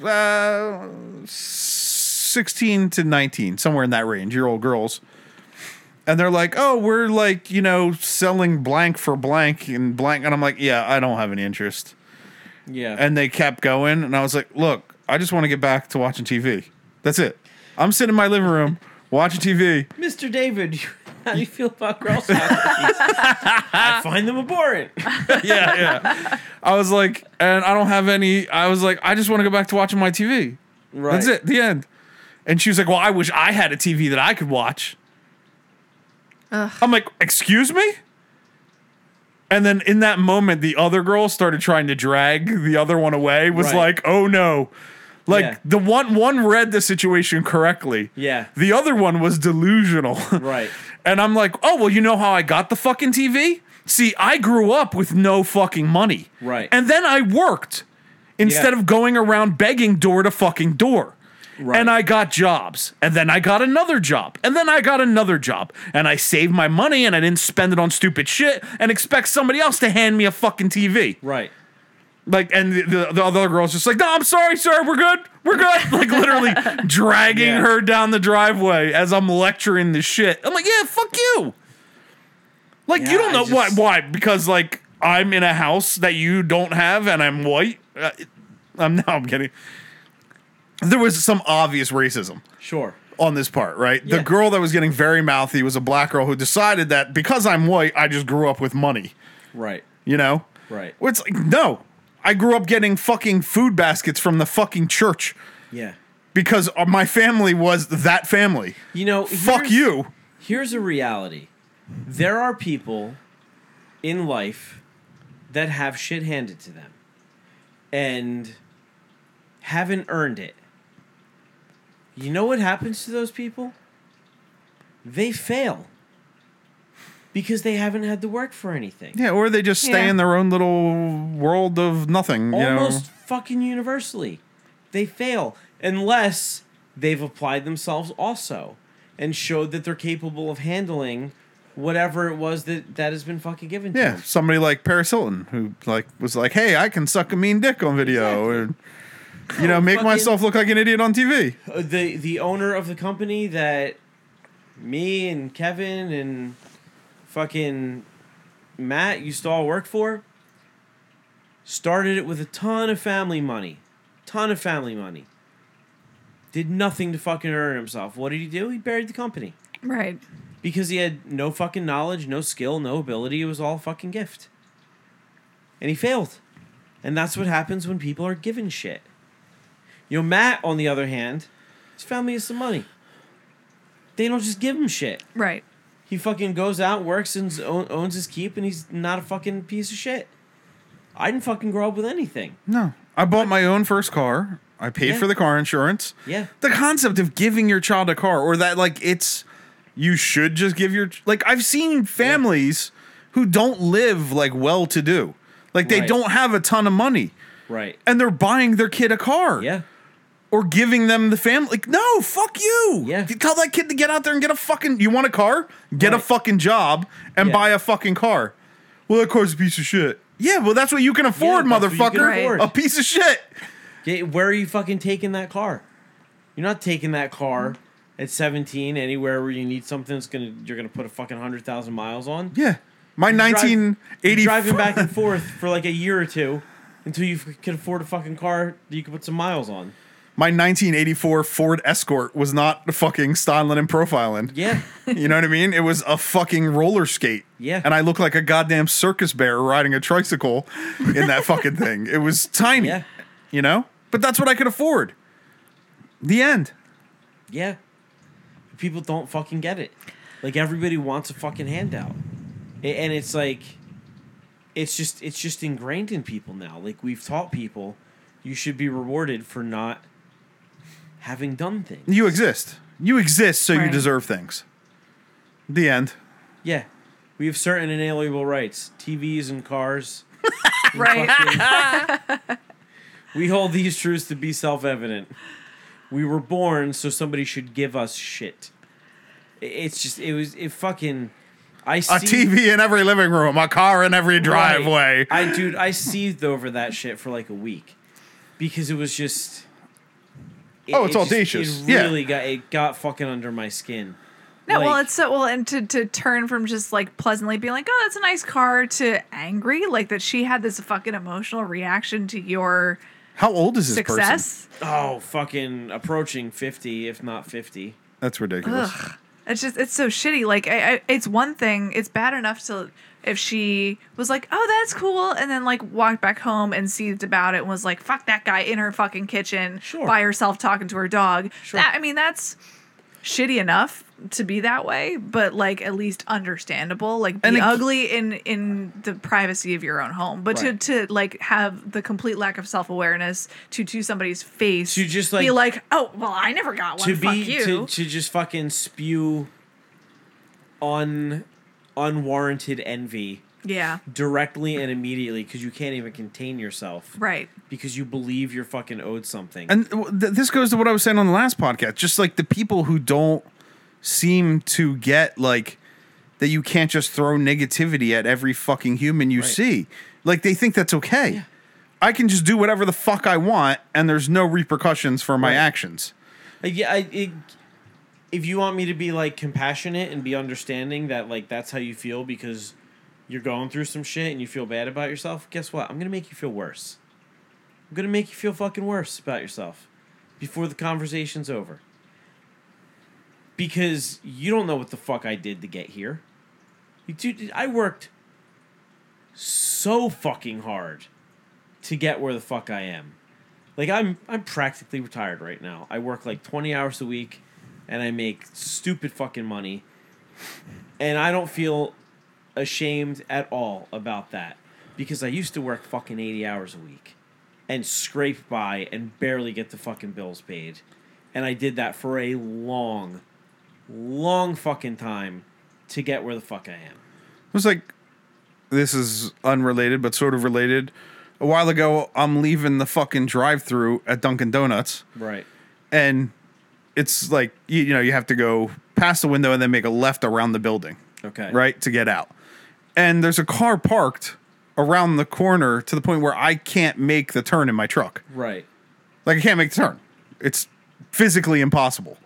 uh 16 to 19, somewhere in that range, year old girls. And they're like, "Oh, we're like, you know, selling blank for blank and blank." And I'm like, "Yeah, I don't have any interest."
Yeah.
and they kept going and i was like look i just want to get back to watching tv that's it i'm sitting in my living room <laughs> watching tv
Mr. David, <laughs> how do you feel about girl? I <laughs> find them abhorrent.
yeah yeah i was like and i don't have any i was like i just want to go back to watching my tv
Right.
that's it the end and she was like well i wish i had a tv that i could watch i'm like excuse me and then in that moment the other girl started trying to drag the other one away was
Right.
like oh no like
Yeah.
the one one read the situation correctly
Yeah.
The other one was delusional. <laughs>
Right.
and I'm like, oh, well, you know how I got the fucking TV? See, I grew up with no fucking money.
Right.
And then I worked instead
Yeah.
of going around begging door to fucking door.
Right.
And I got jobs. And then I got another job. And then I got another job. And I saved my money and I didn't spend it on stupid shit and expect somebody else to hand me a fucking TV.
Right.
Like, and the, the, the other girl's just like, no, I'm sorry, sir. We're good. We're good. <laughs> Like, literally <laughs> dragging
Yeah.
her down the driveway as I'm lecturing the shit. I'm like, yeah, fuck you. Like,
Yeah,
you don't know why?
just-
Why? Because, like, I'm in a house that you don't have and I'm white. Uh, I'm <laughs> now I'm kidding. There was some obvious racism
Sure.
on this part, right?
Yeah.
The girl that was getting very mouthy was a black girl who decided that because I'm white, I just grew up with money,
Right.
you know?
Right.
Well, It's like, no. I grew up getting fucking food baskets from the fucking church
Yeah.
because uh, my family was that family.
You know,
Fuck you.
Here's a reality. There are people in life that have shit handed to them and haven't earned it. You know what happens to those people? They fail. Because they haven't had to work for anything.
Yeah, or they just stay
Yeah.
in their own little world of nothing, you
Almost
know?
fucking universally. They fail unless they've applied themselves also and showed that they're capable of handling whatever it was that that has been fucking given to them.
Yeah,
them.
somebody like Paris Hilton who like was like, "Hey, I can suck a mean dick on video," and you know, make
fucking-
myself look like an idiot on TV.
Uh, the the owner of the company that me and Kevin and fucking Matt used to all work for started it with a ton of family money. Ton of family money. Did nothing to fucking earn himself. What did he do? He buried the company.
Right.
Because he had no fucking knowledge, no skill, no ability. It was all a fucking gift. And he failed. And that's what happens when people are given shit. You know, Matt, on the other hand, his family has some money. They don't just give him shit.
Right.
He fucking goes out, works, and owns his keep, and he's not a fucking piece of shit. I didn't fucking grow up with anything.
No. I bought my own first car. I paid
Yeah.
for the car insurance.
Yeah.
The concept of giving your child a car or that like it's you should just give your like I've seen families who don't live like well to do. Like they
Right.
don't have a ton of money
Right.
and they're buying their kid a car.
Yeah.
Or giving them the family like no, fuck you.
Yeah.
You tell that kid to get out there and get a fucking you want a car? Get a fucking job and
Yeah.
buy a fucking car. Well, that car's a piece of shit. Yeah, well that's what you can afford,
what you can
motherfucker.
afford.
A piece of shit.
Yeah, where are you fucking taking that car? You're not taking that car at 17 anywhere where you need something that's gonna you're gonna put a fucking hundred thousand miles on.
Yeah. My
You drive-
1980
you're driving back and <laughs> forth for like a year or two until you can afford a fucking car that you can put some miles on.
My 1984 Ford Escort was not fucking styling and profiling.
Yeah, <laughs>
You know what I mean? It was a fucking roller skate.
Yeah.
And I looked like a goddamn circus bear riding a tricycle in that fucking <laughs> thing. It was tiny.
yeah,
You know? But that's what I could afford. The end.
yeah. People don't fucking get it. Like everybody wants a fucking handout, and it's like, it's just it's just ingrained in people now. Like we've taught people, you should be rewarded for not having done things.
You exist. You exist, so you
Right.
deserve things. The end.
Yeah. We have certain inalienable rights. TVs and cars. <laughs>
Right.
Fucking- <laughs> we hold these truths to be self evident. We were born so somebody should give us shit. I- It's just it was it fucking I see
A TV in every living room, a car in every
Right.
driveway.
I dude, I seethed over that shit for like a week. Because it was just Oh, it-
Oh, it's
it just-
audacious.
It
Yeah.
really got it got fucking under my skin.
No, well, it's so well, and to to turn from just like pleasantly being like, "Oh, that's a nice car," to angry, like that she had this fucking emotional reaction to your
How old is this person?
success.
Oh, fucking approaching 50 if not 50.
That's ridiculous.
Ugh. It's just it's so shitty. Like I, I, it's one thing. It's bad enough to if she was like, "Oh, that's cool," and then like walked back home and seethed about it and was like, "Fuck that guy" in her fucking kitchen
Sure.
by herself talking to her dog.
Sure.
That, I mean, that's shitty enough to be that way, but like at least understandable. Like be
And
ugly in in the privacy of your own home, but
Right.
to to like have the complete lack of self awareness to to somebody's face
To just,
be
like-
like, "Oh, well, I never got one."
to
Fuck
be
you.
to, to just fucking spew un unwarranted envy
yeah.
directly and immediately because you can't even contain yourself
Right.
because you believe you're fucking owed something.
And th- this goes to what I was saying on the last podcast. Just like the people who don't seem to get like that you can't just throw negativity at every fucking human you
Right.
see. Like they think that's okay. I can just do whatever the fuck I want and there's no repercussions for my
Right.
actions.
Yeah, I, it, if you want me to be like compassionate and be understanding that like that's how you feel because you're going through some shit and you feel bad about yourself, guess what? I'm gonna make you feel worse. I'm gonna make you feel fucking worse about yourself before the conversation's over. Because you don't know what the fuck I did to get here. Dude, I worked so fucking hard to get where the fuck I am. Like I'm I'm practically retired right now. I work like 20 hours a week and I make stupid fucking money. And I don't feel ashamed at all about that because I used to work fucking 80 hours a week and scrape by and barely get the fucking bills paid. And I did that for a long long fucking time to get where the fuck I am.
It was like this is unrelated but sort of related. A while ago, I'm leaving the fucking drive-through at Dunkin' Donuts.
Right.
and it's like you, you know you have to go past the window and then make a left around the building
Okay.
right to get out and there's a car parked around the corner to the point where i can't make the turn in my truck
Right.
like i can't make the turn it's physically impossible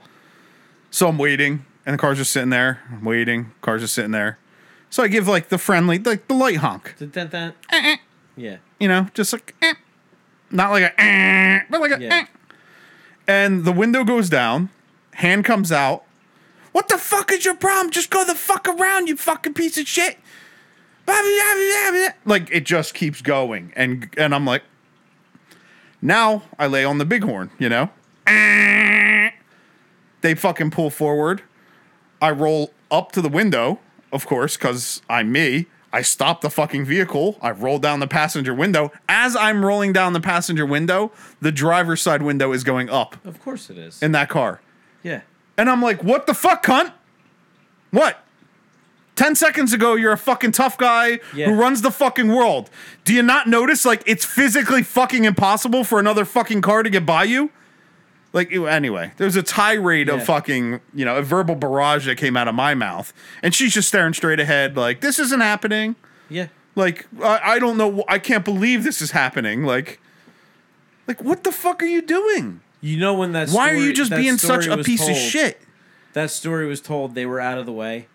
so i'm waiting and the car's just sitting there i'm waiting car's just sitting there so i give like the friendly like the light honk
Dun, dun, dun.
Eh,
Yeah.
you know just like eh. not like a eh, but like a
Yeah.
eh. And the window goes down, hand comes out. What the fuck is your problem? Just go the fuck around, you fucking piece of shit. Like it just keeps going, and and I'm like, now I lay on the bighorn, you know. They fucking pull forward. I roll up to the window, of course, because I'm me. I stop the fucking vehicle. I roll down the passenger window. As I'm rolling down the passenger window, the driver's side window is going up
Of course it is.
in that car.
yeah.
And I'm like, what the fuck, cunt? What? 10 seconds ago, you're a fucking tough guy
Yeah.
who runs the fucking world. Do you not notice, like, it's physically fucking impossible for another fucking car to get by you? Like, ew, anyway, there's a tirade of fucking, you know, a verbal barrage that came out of my mouth. And she's just staring straight ahead, like, this isn't happening.
Yeah.
Like, I, I don't know. I can't believe this is happening. Like, like, what the fuck are you doing?
You know when that
Why are you just being such a
was
piece of shit?
That story was told they were out of the way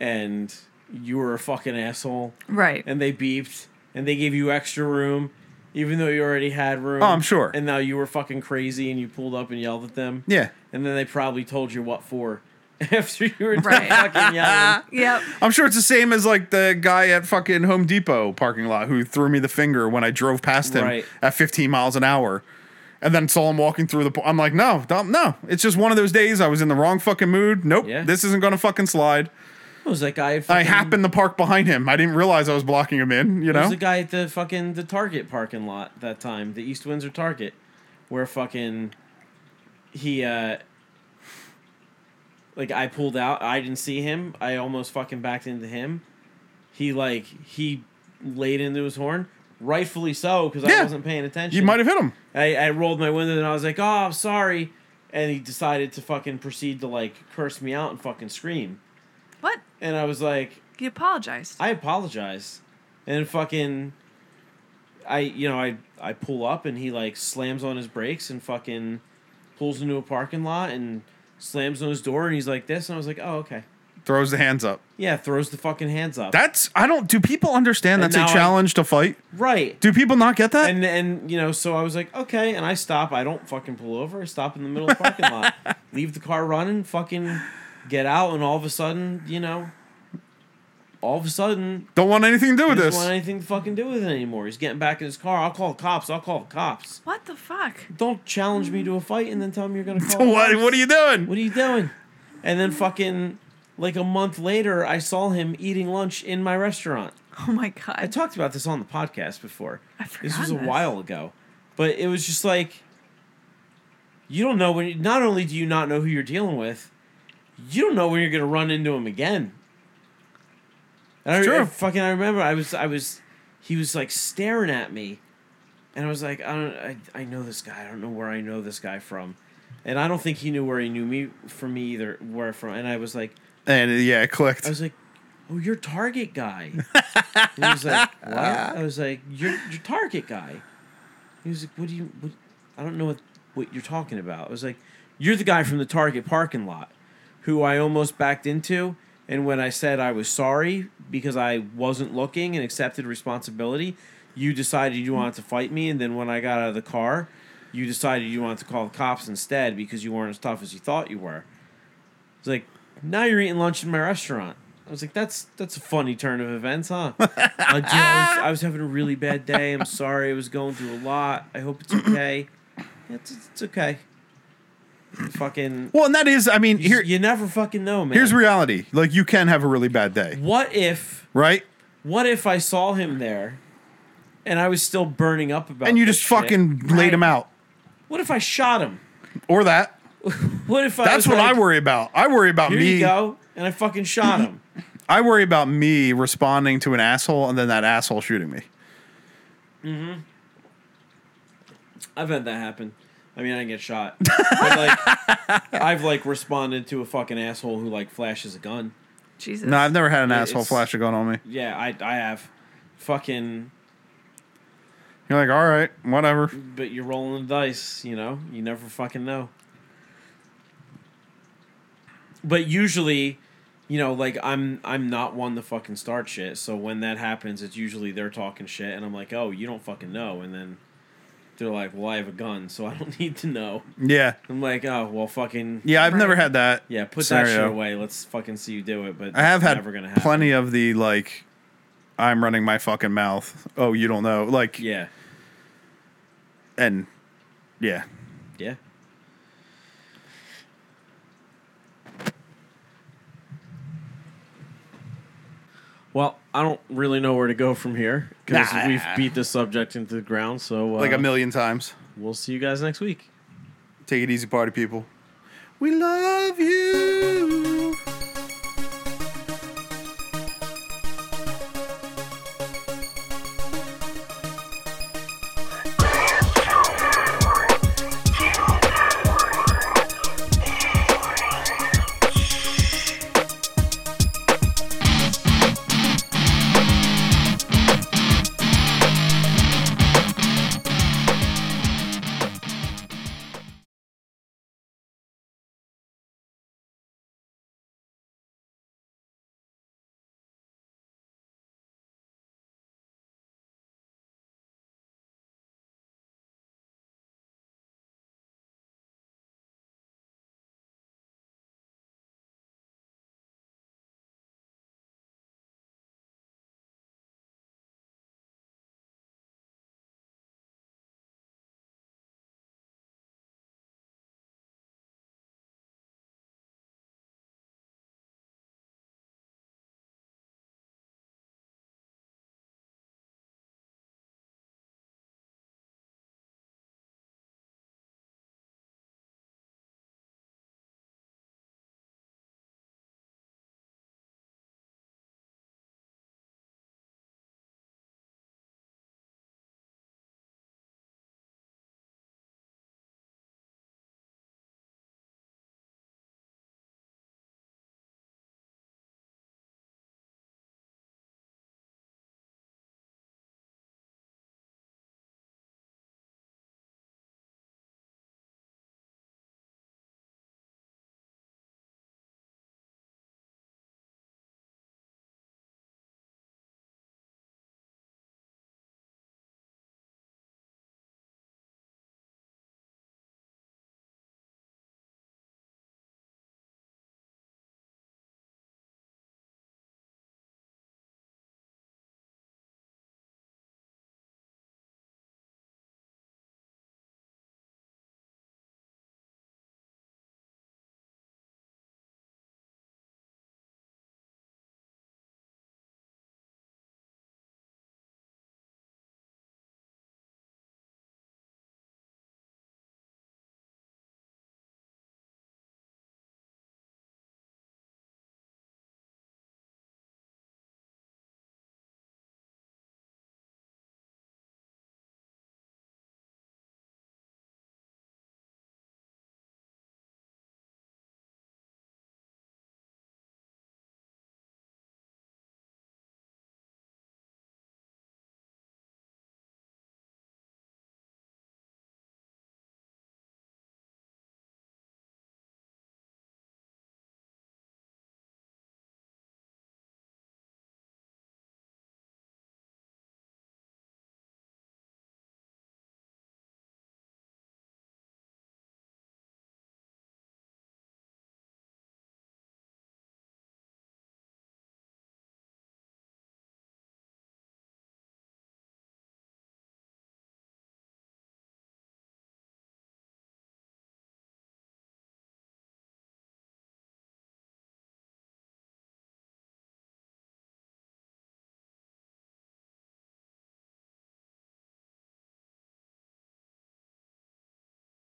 and you were a fucking asshole
Right.
and they beeped and they gave you extra room even though you already had room.
Oh, I'm sure.
And now you were fucking crazy and you pulled up and yelled at them.
Yeah.
And then they probably told you what for <laughs> after you were done
Right.
fucking yelling. <laughs>
Yep.
I'm sure it's the same as like the guy at fucking Home Depot parking lot who threw me the finger when I drove past him
Right.
at 15 miles an hour. And then saw him walking through the. po- I'm like, no, don't, no. It's just one of those days. I was in the wrong fucking mood. Nope,
Yeah.
this isn't gonna fucking slide.
Was that guy?
I happened to park behind him. I didn't realize I was blocking him in. You
There was
know,
the guy at the fucking the Target parking lot that time, the East Windsor Target, where fucking he uh like I pulled out, I didn't see him. I almost fucking backed into him. He like he laid into his horn, rightfully so because
Yeah.
I wasn't paying attention.
you might have hit him.
I, I rolled my window and I was like, "Oh, I'm sorry," and he decided to fucking proceed to like curse me out and fucking scream,
What?
and I was like,
You apologized.
I apologize. And fucking I you know, I I pull up and he like slams on his brakes and fucking pulls into a parking lot and slams on his door and he's like this and I was like, "Oh, okay."
Throws the hands up.
Yeah, throws the fucking hands up.
That's I don't. Do people understand
And
that's a
now I-
challenge to fight?
right.
Do people not get that?
And and you know, so I was like, "Okay." And I stop. I don't fucking pull over. I stop in the middle of the parking lot. <laughs> Leave the car running, fucking get out and all of a sudden, you know, all of a sudden
don't want anything to do
He
with
doesn't
this.
want anything to fucking do with it anymore. He's getting back in his car. I'll call the cops. I'll call the cops.
what the fuck?
Don't challenge me to a fight and then tell me you're gonna call. <laughs>
what?
cops.
What are you doing?
What are you doing? And then fucking like a month later, I saw him eating lunch in my restaurant.
Oh my god.
I talked about this on the podcast before.
I
This
forgot
was a
this.
while ago, but it was just like you don't know when. Not only do you not know who you're dealing with, you don't know when you're gonna run into him again. And I,
true.
I fucking I remember I was I was he was like staring at me, and I was like I don't I, I know this guy I don't know where I know this guy from, and I don't think he knew where he knew me from me either where from and I was like
And uh, yeah, it clicked.
I was like, "Oh, you're Target guy." <laughs> and he was like, "What?" I was like, "You're you're Target guy." He was like, "What do you? What, I don't know what what you're talking about." I was like, "You're the guy from the Target parking lot, who I almost backed into." And when I said I was sorry because I wasn't looking and accepted responsibility, you decided you wanted to fight me. And then when I got out of the car, you decided you wanted to call the cops instead because you weren't as tough as you thought you were. It's like now you're eating lunch in my restaurant. I was like, that's that's a funny turn of events, huh? <laughs> uh, I, was, I was having a really bad day. I'm sorry. I was going through a lot. I hope it's okay. It's, it's okay. Fucking.
well, and that is, I mean,
You,
here
you never fucking know, man.
here's reality. Like you can have a really bad day,
what if
right?
what if I saw him there, and I was still burning up about.
And you
this
just
shit?
fucking laid
Right.
him out,
What if I shot him?
or that. <laughs>
What if I?
That's
was
what I worry about. I worry about
Here
me.
you go, and I fucking shot him. <laughs>
I worry about me responding to an asshole and then that asshole shooting me. Mm-hmm.
I've had that happen. I mean, I didn't get shot. but like, <laughs> I've like responded to a fucking asshole who like flashes a gun.
Jesus.
No, I've never had an
Yeah,
asshole
it's-
flash a gun on me.
Yeah, I I have. Fucking,
You're like, all right, whatever.
but you're rolling the dice. You know, you never fucking know. But usually, you know, like I'm I'm not one to fucking start shit. So when that happens, it's usually they're talking shit, and I'm like, oh, you don't fucking know, and then. They're like, well, I have a gun, so I don't <laughs> need to know.
Yeah,
I'm like, oh, well, fucking
yeah. I've never had that.
Yeah, put that shit away. Let's fucking see you do it. But
I have had
never gonna
plenty of the like, I'm running my fucking mouth. Oh, you don't know, like,
Yeah,
and
yeah. Well, I don't really know where to go from here because
Nah.
we've beat this subject into the ground. So uh,
Like a million times.
We'll see you guys next week.
Take it easy, party people. We love you.